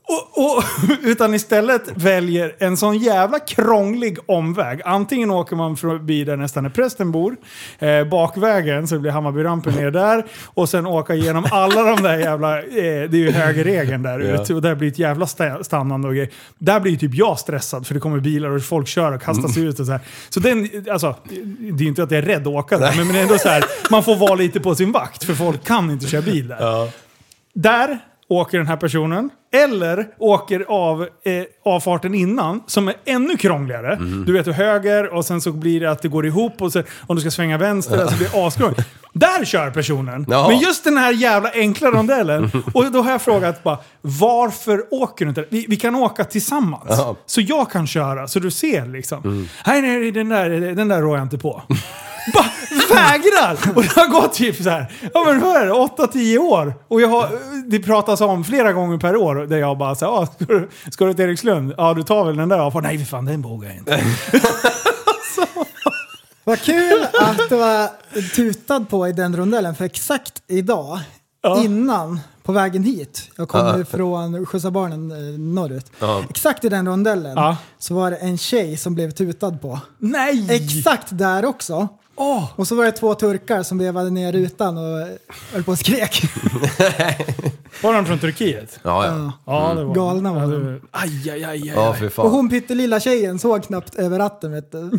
Och, och, utan istället väljer en sån jävla krånglig omväg. Antingen åker man förbi där nästan där prästen bor, eh, bakvägen så det blir Hammarbyrampen ner där och sen åka igenom alla de där jävla, eh, det är ju högerregeln där Ja. ute och där blir ett jävla sta- stannande och grejer. Där blir ju typ jag stressad för det kommer bilar och folk kör och kastar sig ut och så här. Så den, alltså, det är inte att jag är rädd att åka där, men, men ändå så här, man får vara lite på sin vakt för folk kan inte köra bil där. Där åker den här personen, eller åker av eh, avfarten innan, som är ännu krångligare. Du vet, du höger och sen så blir det att det går ihop och så, om du ska svänga vänster så blir det askrångligt. Där kör personen! Ja. Men just den här jävla enkla rondellen. Och då har jag frågat bara, varför åker du inte? Vi, vi kan åka tillsammans. Ja. Så jag kan köra, så du ser liksom. Nej, nej, den där, den där rår jag inte på. Bara vägrar! Och det har gått typ så här, ja men vad är det, 8-10 år. Och jag har, det pratas om flera gånger per år där jag bara så ah, ska, du, ska du till Erikslund? Ja du tar väl den där? Och Nej för fan den vågar jag inte. Vad kul att du var tutad på i den rondellen, för exakt idag, Ja. innan, på vägen hit, jag kommer Ja. från skjutsa barnen eh, norrut. Ja. Exakt i den rondellen Ja. så var det en tjej som blev tutad på. Nej! Exakt där också. Åh! Och så var det två turkar som vevade ner rutan och höll på och skrek. Var de från Turkiet? Ja, ja. Ja. Ja det var Galna var ja, de. Aj, aj, aj, aj. Ja, fy Och fan. hon pyttelilla tjejen såg knappt över ratten vet du.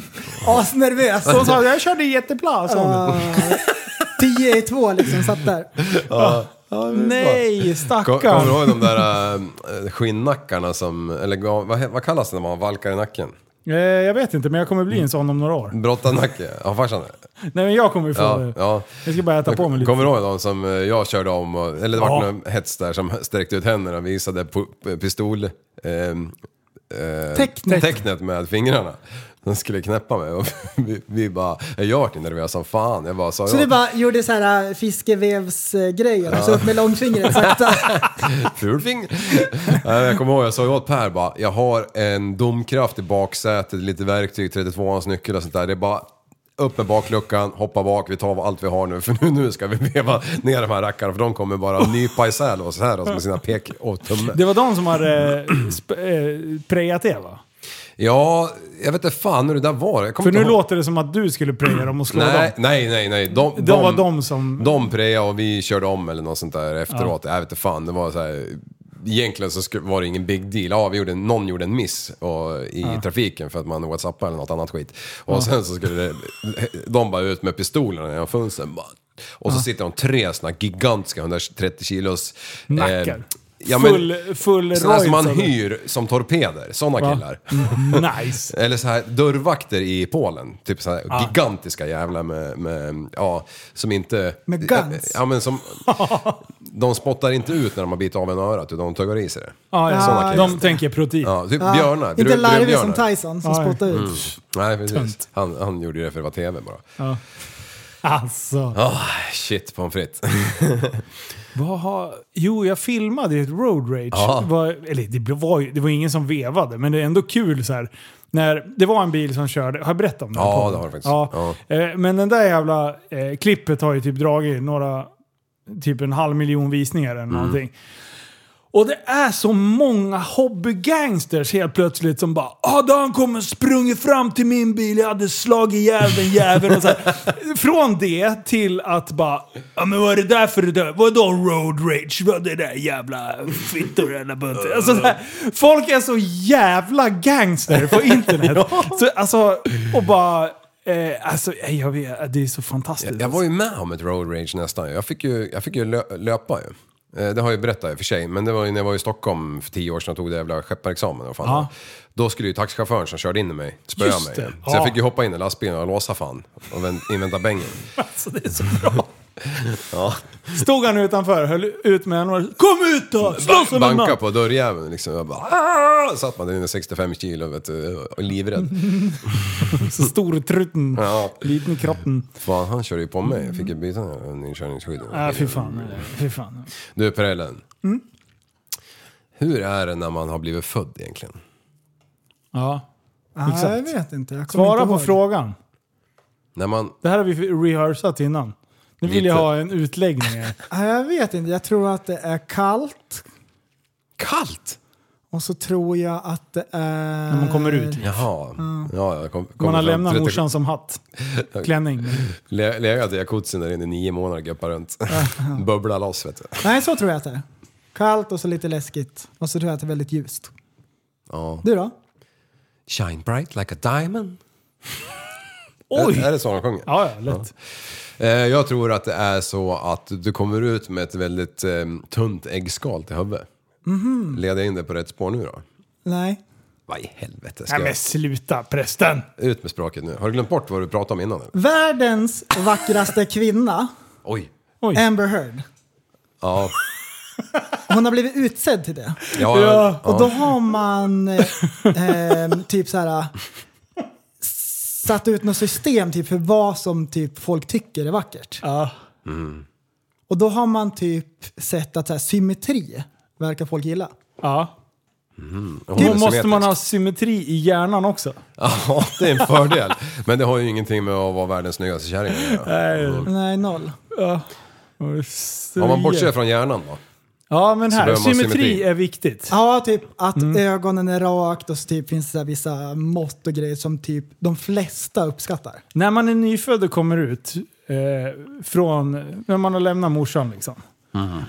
Asnervös. Hon sa jag körde jättebra. Ja. Tio i två liksom, satt där. Ja. Nej, Kom- stackarn. Kommer du ihåg de där äh, skinnnackarna som, eller vad, vad kallas det när man valkar i nacken? Eh, jag vet inte, men jag kommer bli en sån om några år. Brottarnacke? Ja, farsan det? Nej men jag kommer ju få Ja, det. ja. Jag ska bara äta på mig lite. Kommer du ihåg de som eh, jag körde om, och, eller det var Ja. någon hets där som sträckte ut händerna och visade pu- pistol... Eh, eh, Tecknet. tecknet med fingrarna. De skulle knäppa mig och vi, vi bara, jag vart nervös som fan. Jag bara sa Så ja. du bara gjorde så här äh, fiskevevsgrejer och så upp med långfingret sakta. Fulfinger. Jag kommer ihåg, jag sa ju åt Per bara, jag har en domkraft i baksätet, lite verktyg, 32ans nyckel och sånt där. Det är bara upp med bakluckan, hoppa bak, vi tar allt vi har nu för nu, nu ska vi veva ner de här rackarna för de kommer bara nypa isär oss här alltså, med sina pek och tumme. Det var de som hade eh, sp- eh, prejat det va? Ja, jag vet inte fan hur det där var. Jag För nu låter det som att du skulle preja dem och slå Nej, dem. nej, nej, nej. De, De var de som... De prejade och vi körde om eller något sånt där efteråt. Jag vet inte fan, det var så här. Egentligen så var det ingen big deal. Ja, vi gjorde, någon gjorde en miss och, i trafiken för att man whatsappade eller något annat skit. Och sen så skulle det, de bara ut med pistolerna genom fönstren. Och så sitter de tre såna gigantiska 130 kilos... eh, Nackar. Ja, men, full full såna som man hyr som torpeder. Såna Va? killar. Nice. Eller så här dörrvakter i Polen. Typ så här gigantiska jävlar med, med, ja, som inte... Med guns? Ja men som... De spottar inte ut när de har bitit av en örat, utan de tuggar i sig det. Ja, ja. Såna killar. De tänker protein. Ja, typ Ja, björnar. Inte larvig som. Tyson som ja. spottar ut. Mm. Nej precis. Han, han gjorde det för att det var TV bara. Ja. Alltså. Ah, shit pommes frites. Vad har... Jo, jag filmade ett road rage. Ja. Var, eller det var, det var ingen som vevade, men det är ändå kul så här. När det var en bil som körde, har jag berättat om det? Ja, det har du faktiskt. Ja. Eh, Men den där jävla eh, klippet har ju typ dragit några, typ en halv miljon visningar eller någonting. Och det är så många hobbygangsters helt plötsligt som bara ah, då han och sprungit fram till min bil, jag hade slagit ihjäl den jäveln. Och så här. Från det till att bara, ja men vad är det där för det där? Vadå road rage? Vad är det där jävla fittor eller bunten? Alltså, så här, folk är så jävla gangster på internet. så, alltså, och bara Eh, alltså, jag vet, det är så fantastiskt. Jag, jag var ju med om ett road rage nästan. Jag fick ju, jag fick ju lö, löpa ju. Eh, Det har jag berättat i och för sig, men det var ju när jag var i Stockholm för tio år sedan och tog det jävla skepparexamen. Och fan. Ja. Då skulle ju taxichauffören som körde in i mig spöa mig. Så ja. jag fick ju hoppa in i lastbilen och låsa fan och vän- invänta bängen. Alltså, det är så bra. Ja. Stod han utanför, höll ut med och Kom ut då! Slåss om en Banka man! på dörrjäveln liksom. Jag bara "Aah!" Satt man där inne 65 kilo vet du, och livrädd. Så stor trutten. Ja. Liten kroppen. Fan, han körde ju på mig. Jag fick ju byta en inkörningsskydd. Ja, fy fan. Fy fan. Du Perellen. Mm. Hur är det när man har blivit född egentligen? Ja. Exakt. jag vet inte. Jag kommer Svara inte på ihåg. frågan. När man... Det här har vi rehearsat innan. Nu vill Lite. jag ha en utläggning här. Ja, jag vet inte. Jag tror att det är kallt. Kallt? Och så tror jag att det är... När man kommer ut. Jaha. Ja, jag kom, kom Man har fram lämnat 30 morsan som hatt. Klänning. Le, legat i jacuzzin där inne i nio månader, guppa runt. Bubbla loss vet du. Nej, så tror jag att det är. Kallt och så lite läskigt. Och så tror jag att det är väldigt ljust. Ja. Du då? Shine bright like a diamond. Oj! Är, är det så de sjunger? Ja, ja, lätt. Eh, Jag tror att det är så att du kommer ut med ett väldigt eh, tunt äggskal till huvudet. Mhm. Leder jag in det på rätt spår nu då? Nej. Vad i helvete ska Nej men sluta prästen! Ut med språket nu. Har du glömt bort vad du pratade om innan? Eller? Världens vackraste kvinna, Oj. Oj. Amber Heard. Ja. Hon har blivit utsedd till det. Ja, ja. Och då har man eh, typ så här satt ut något system typ för vad som typ folk tycker är vackert. Ja. Och då har man typ sett att så här, symmetri verkar folk gilla. ja. Hon Då är måste man ha symmetri i hjärnan också. Ja, det är en fördel. Men det har ju ingenting med att vara världens snyggaste kärring att göra. Nej, noll. Ja. Om man bortser från hjärnan då? Ja men här, symmetri, symmetri. är viktigt. Ja, typ att Mm. ögonen är rakt och så typ finns det så vissa mått och grejer som typ de flesta uppskattar. När man är nyfödd och kommer ut eh, från, när man har lämnat morsan liksom.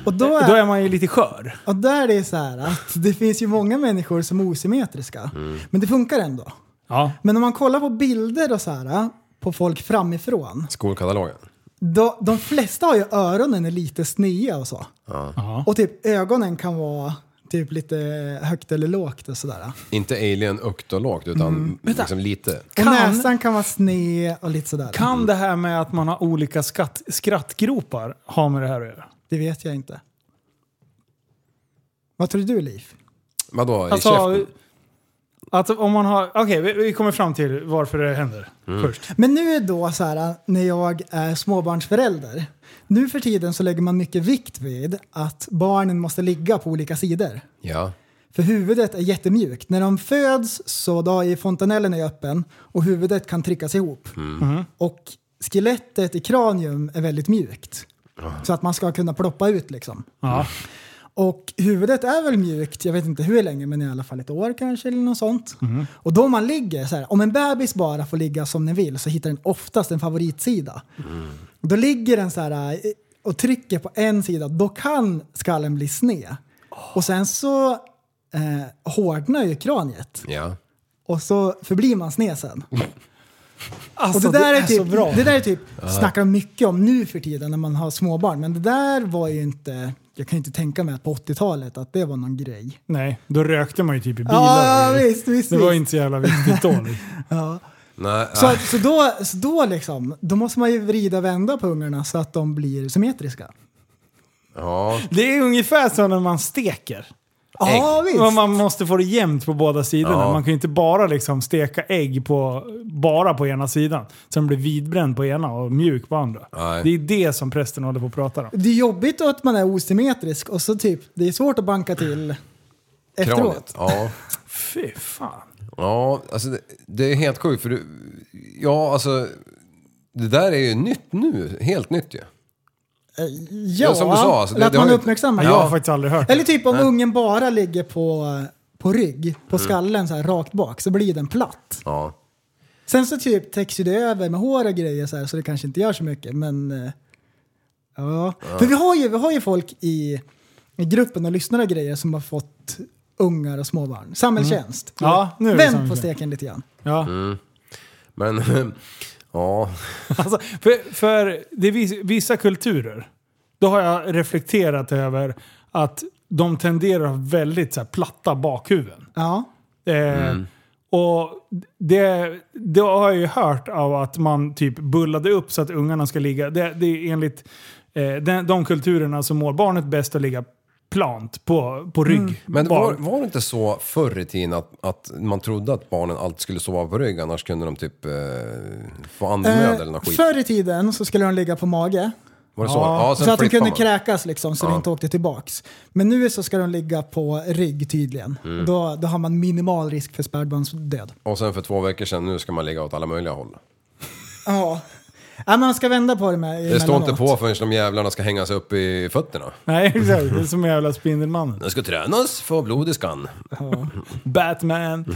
Och då Då är, är man ju lite skör. och där är det så här att det finns ju många människor som är osymmetriska. Men det funkar ändå. Ja. Men om man kollar på bilder och så här på folk framifrån. Skolkatalogen? Då, de flesta har ju öronen är lite snea och så. Ja. Och typ ögonen kan vara typ lite högt eller lågt och sådär. Inte alien högt och lågt, utan liksom lite. Och Kan- näsan kan vara sned och lite sådär. Kan det här med att man har olika skatt, skrattgropar ha med det här att göra? Det vet jag inte. Vad tror du Liv? Vadå, i Alltså, käften? Att om man har... Okej, vi, vi kommer fram till varför det händer först. Men nu är då så här när jag är småbarnsförälder. Nu för tiden så lägger man mycket vikt vid att barnen måste ligga på olika sidor. Ja. För huvudet är jättemjukt. När de föds så då är fontanellen är öppen och huvudet kan tryckas ihop. Och skelettet i kranium är väldigt mjukt. Så att man ska kunna ploppa ut liksom. Ja. Och huvudet är väl mjukt, jag vet inte hur länge, men i alla fall ett år kanske eller något sånt. Och då man ligger så här, om en bebis bara får ligga som den vill så hittar den oftast en favoritsida. Då ligger den så här eh, och trycker på en sida, då kan skallen bli sned. Och sen så eh, hårdnar ju kraniet Ja. och så förblir man sned sen. Alltså, och det där är, så typ, bra. det där är typ, snackar de mycket om nu för tiden när man har småbarn. Men det där var ju inte, jag kan ju inte tänka mig att på 80-talet att det var någon grej. Nej, då rökte man ju typ i bilar. Ja, visst, visst, det var visst. inte så jävla viktigt då. Nej, Så, ah, så, då, så då liksom, då måste man ju vrida och vända på ungarna så att de blir symmetriska. ja. Det är ungefär som när man steker. Ja, visst. Men Man måste få det jämnt på båda sidorna. Ja. Man kan ju inte bara liksom steka ägg på, bara på ena sidan. Så den blir vidbränd på ena och mjuk på andra. Nej. Det är det som prästen håller på att prata om. Det är jobbigt att man är osymmetrisk och så typ, det är svårt att banka till efteråt. Ja. Fy fan. Ja, alltså det, det är helt sjukt för du... Ja, alltså... Det där är ju nytt nu. Helt nytt ju. Ja, Ja, som du sa, alltså, det- att det har man ju- uppmärksammar Jag det. har faktiskt aldrig hört. Eller typ om ungen bara ligger på, på rygg, Mm. på skallen så här rakt bak, så blir den platt. Ja. Sen så typ täcks ju det över med hår och grejer så här, så det kanske inte gör så mycket. Men eh, ja. För vi har ju, vi har ju folk i, i gruppen och lyssnar och grejer som har fått ungar och småbarn. Samhällstjänst. Ja, nu är det Vänd på steken lite grann. Ja. Men... Ja. Alltså, för, för det är vis- vissa kulturer, då har jag reflekterat över att de tenderar att ha väldigt så här, platta bakhuvuden. Ja. Eh, Och det, det har jag ju hört av att man typ bullade upp så att ungarna ska ligga. Det, det är enligt eh, de, de kulturerna så mår barnet bäst att ligga plant på, på rygg. Men Barn. var, var det inte så förr i tiden att, att man trodde att barnen alltid skulle sova på rygg annars kunde de typ eh, få andnöd eller något skit? förr i tiden så skulle de ligga på mage. Var det så? Ja, sen så att de kunde man. kräkas liksom så Ja. det inte åkte tillbaks. Men nu så ska de ligga på rygg tydligen. Mm. Då, då har man minimal risk för spädbarnsdöd. Och sen för två veckor sedan, nu ska man ligga åt alla möjliga håll. Ja. Ja man ska vända på det med Det står inte på förrän de jävlarna ska hängas upp i fötterna. Nej, exakt. Det är som jävla Spindelmannen. Det ska tränas, få blod i skan. Batman.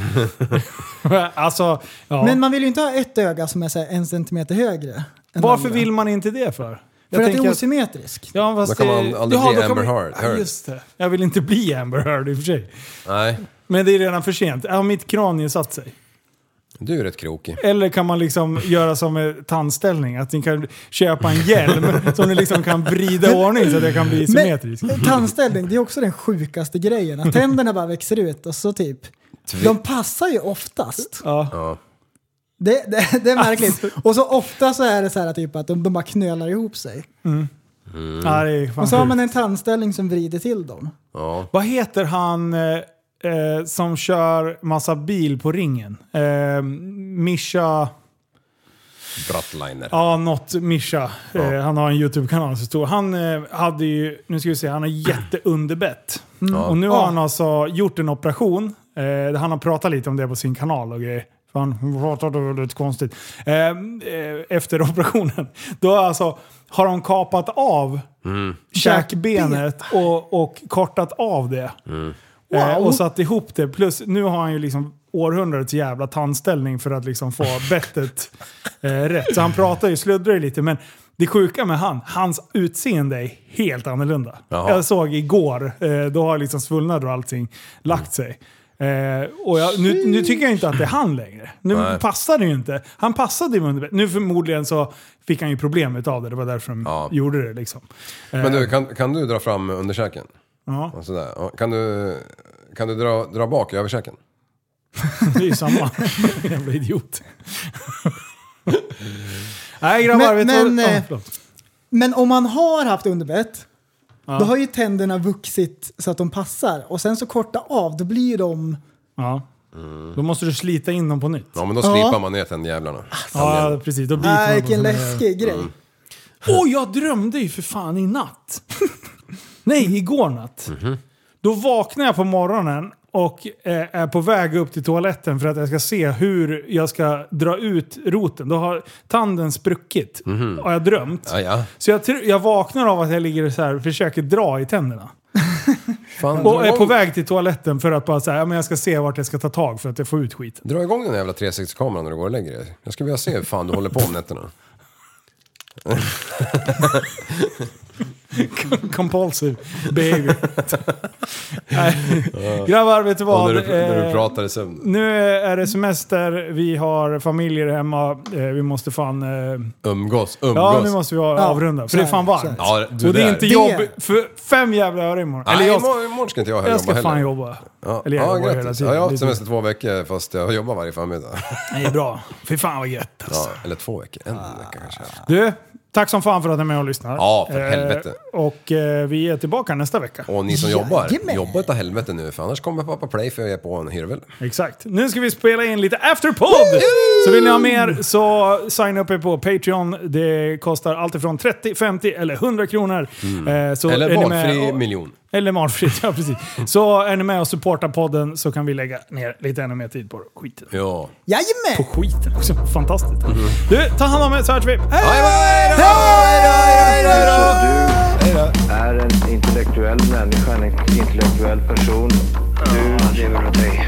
alltså, ja. Men man vill ju inte ha ett öga som är så här en centimeter högre. Varför andra. vill man inte det för? För att det är osymmetriskt. Ja, fast Då kan man aldrig Jaha, bli Amber Heard. Ja, just det. Jag vill inte bli Amber Heard i och för sig. Nej, Men det är redan för sent. Har mitt kranie satt sig? Du är rätt krokig. Eller kan man liksom göra som med tandställning? Att ni kan köpa en hjälm som ni liksom kan vrida i ordning så att det kan bli symmetrisk. Men tandställning, det är också den sjukaste grejen. Att tänderna bara växer ut och så typ... De passar ju oftast. Ja. Ja. Det, det, det är märkligt. Och så ofta så är det så här typ att de, de bara knölar ihop sig. Ja, det är fan Och så har man en tandställning som vrider till dem. Ja. Vad heter han eh, som kör massa bil på ringen? Eh, Mischa... Brattliner. Ja, något Mischa. Eh, han har en YouTube-kanal så stor. Han eh, hade ju, nu ska vi se, han har jätteunderbett. Och nu har Ja. han alltså gjort en operation. Eh, han har pratat lite om det på sin kanal och grejer. För han pratade väldigt konstigt. Eh, eh, efter operationen. Då alltså, har de kapat av käkbenet och, och kortat av det. Eh, Wow. och satt ihop det. Plus nu har han ju liksom århundradets jävla tandställning för att liksom få bettet eh, rätt. Så han pratar ju, sluddrar ju lite. Men det sjuka med han, hans utseende är helt annorlunda. Jaha. Jag såg igår, eh, då har liksom svullnader och allting lagt sig. Eh, och jag, nu, nu tycker jag inte att det är han längre. Nu Nej. passar det ju inte. Han passade ju under Nu förmodligen så fick han ju problem utav det. Det var därför de Ja. gjorde det liksom. Eh, Men du, kan, kan du dra fram underkäken? Ja, Kan du, kan du dra, dra bak i överkäken? det är ju samma. Jävla idiot. Nej grabbar, Men- vet men, Ja, eh, förlåt. Men om man har haft underbett, Ja. då har ju tänderna vuxit så att de passar. Och sen så korta av, då blir ju de... Ja. Då måste du slita in dem på nytt. Ja, men då Ja. slipar man ner tändjävlarna. Ja, precis. Då biter Nej, man vilken läskig grej. Åh, jag drömde ju för fan i natt. Nej, igår natt. Mhm. Då vaknar jag på morgonen och eh, är på väg upp till toaletten för att jag ska se hur jag ska dra ut roten. Då har tanden spruckit. Har jag drömt. Ja, ja. Så jag, jag vaknar av att jag ligger så här och försöker dra i tänderna. Fan, Och är på igång, väg till toaletten för att bara säga ja, men jag ska se vart jag ska ta tag för att jag får ut skiten. dra igång den jävla 360-kameran när du går och lägger dig. Jag skulle vilja se hur fan du håller på om nätterna. Compulsive baby. Nej. Grabbar, vet du vad? när du, när du Eh, pratar i sömn. Nu är det semester, vi har familjer hemma, eh, vi måste fan... eh, Umgås, umgås. Ja, nu måste vi Ja, avrunda. så För det är fan varmt. Ja, du Och det är inte Det- jobb för fem jävla öre imorgon. Nej, Eller jag, imorgon, ska inte jag jag ska jobba fan heller. jobba. Ja, Eller jag ja jobbar hela tiden. Ja, jag Det har är semester två veckor fast jag jobbar varje förmiddag. Det är bra. Fy fan vad gött alltså. Ja, eller två veckor. En vecka kanske. Du, tack som fan för att ni är med och lyssnar. Ja, för Eh, helvete. Och eh, vi är tillbaka nästa vecka. Och ni som jobbar, Jajamän. jobba utav helvete nu för annars kommer pappa Play för att ge på en hirvel. Exakt. Nu ska vi spela in lite afterpod! Så vill ni ha mer så signa upp er på Patreon. Det kostar allt ifrån 30, 50 eller 100 kronor. Eh, så Mm. Eller ni med valfri och- miljon. Eller valfritt, ja precis. Så är ni med och supportar podden så kan vi lägga ner lite ännu mer tid på skiten. Ja. På Jajamän! skiten också. Fantastiskt. Du, ta hand om er så hörs vi. Hej! Du är en intellektuell människa, en intellektuell person. Du lever åt dig.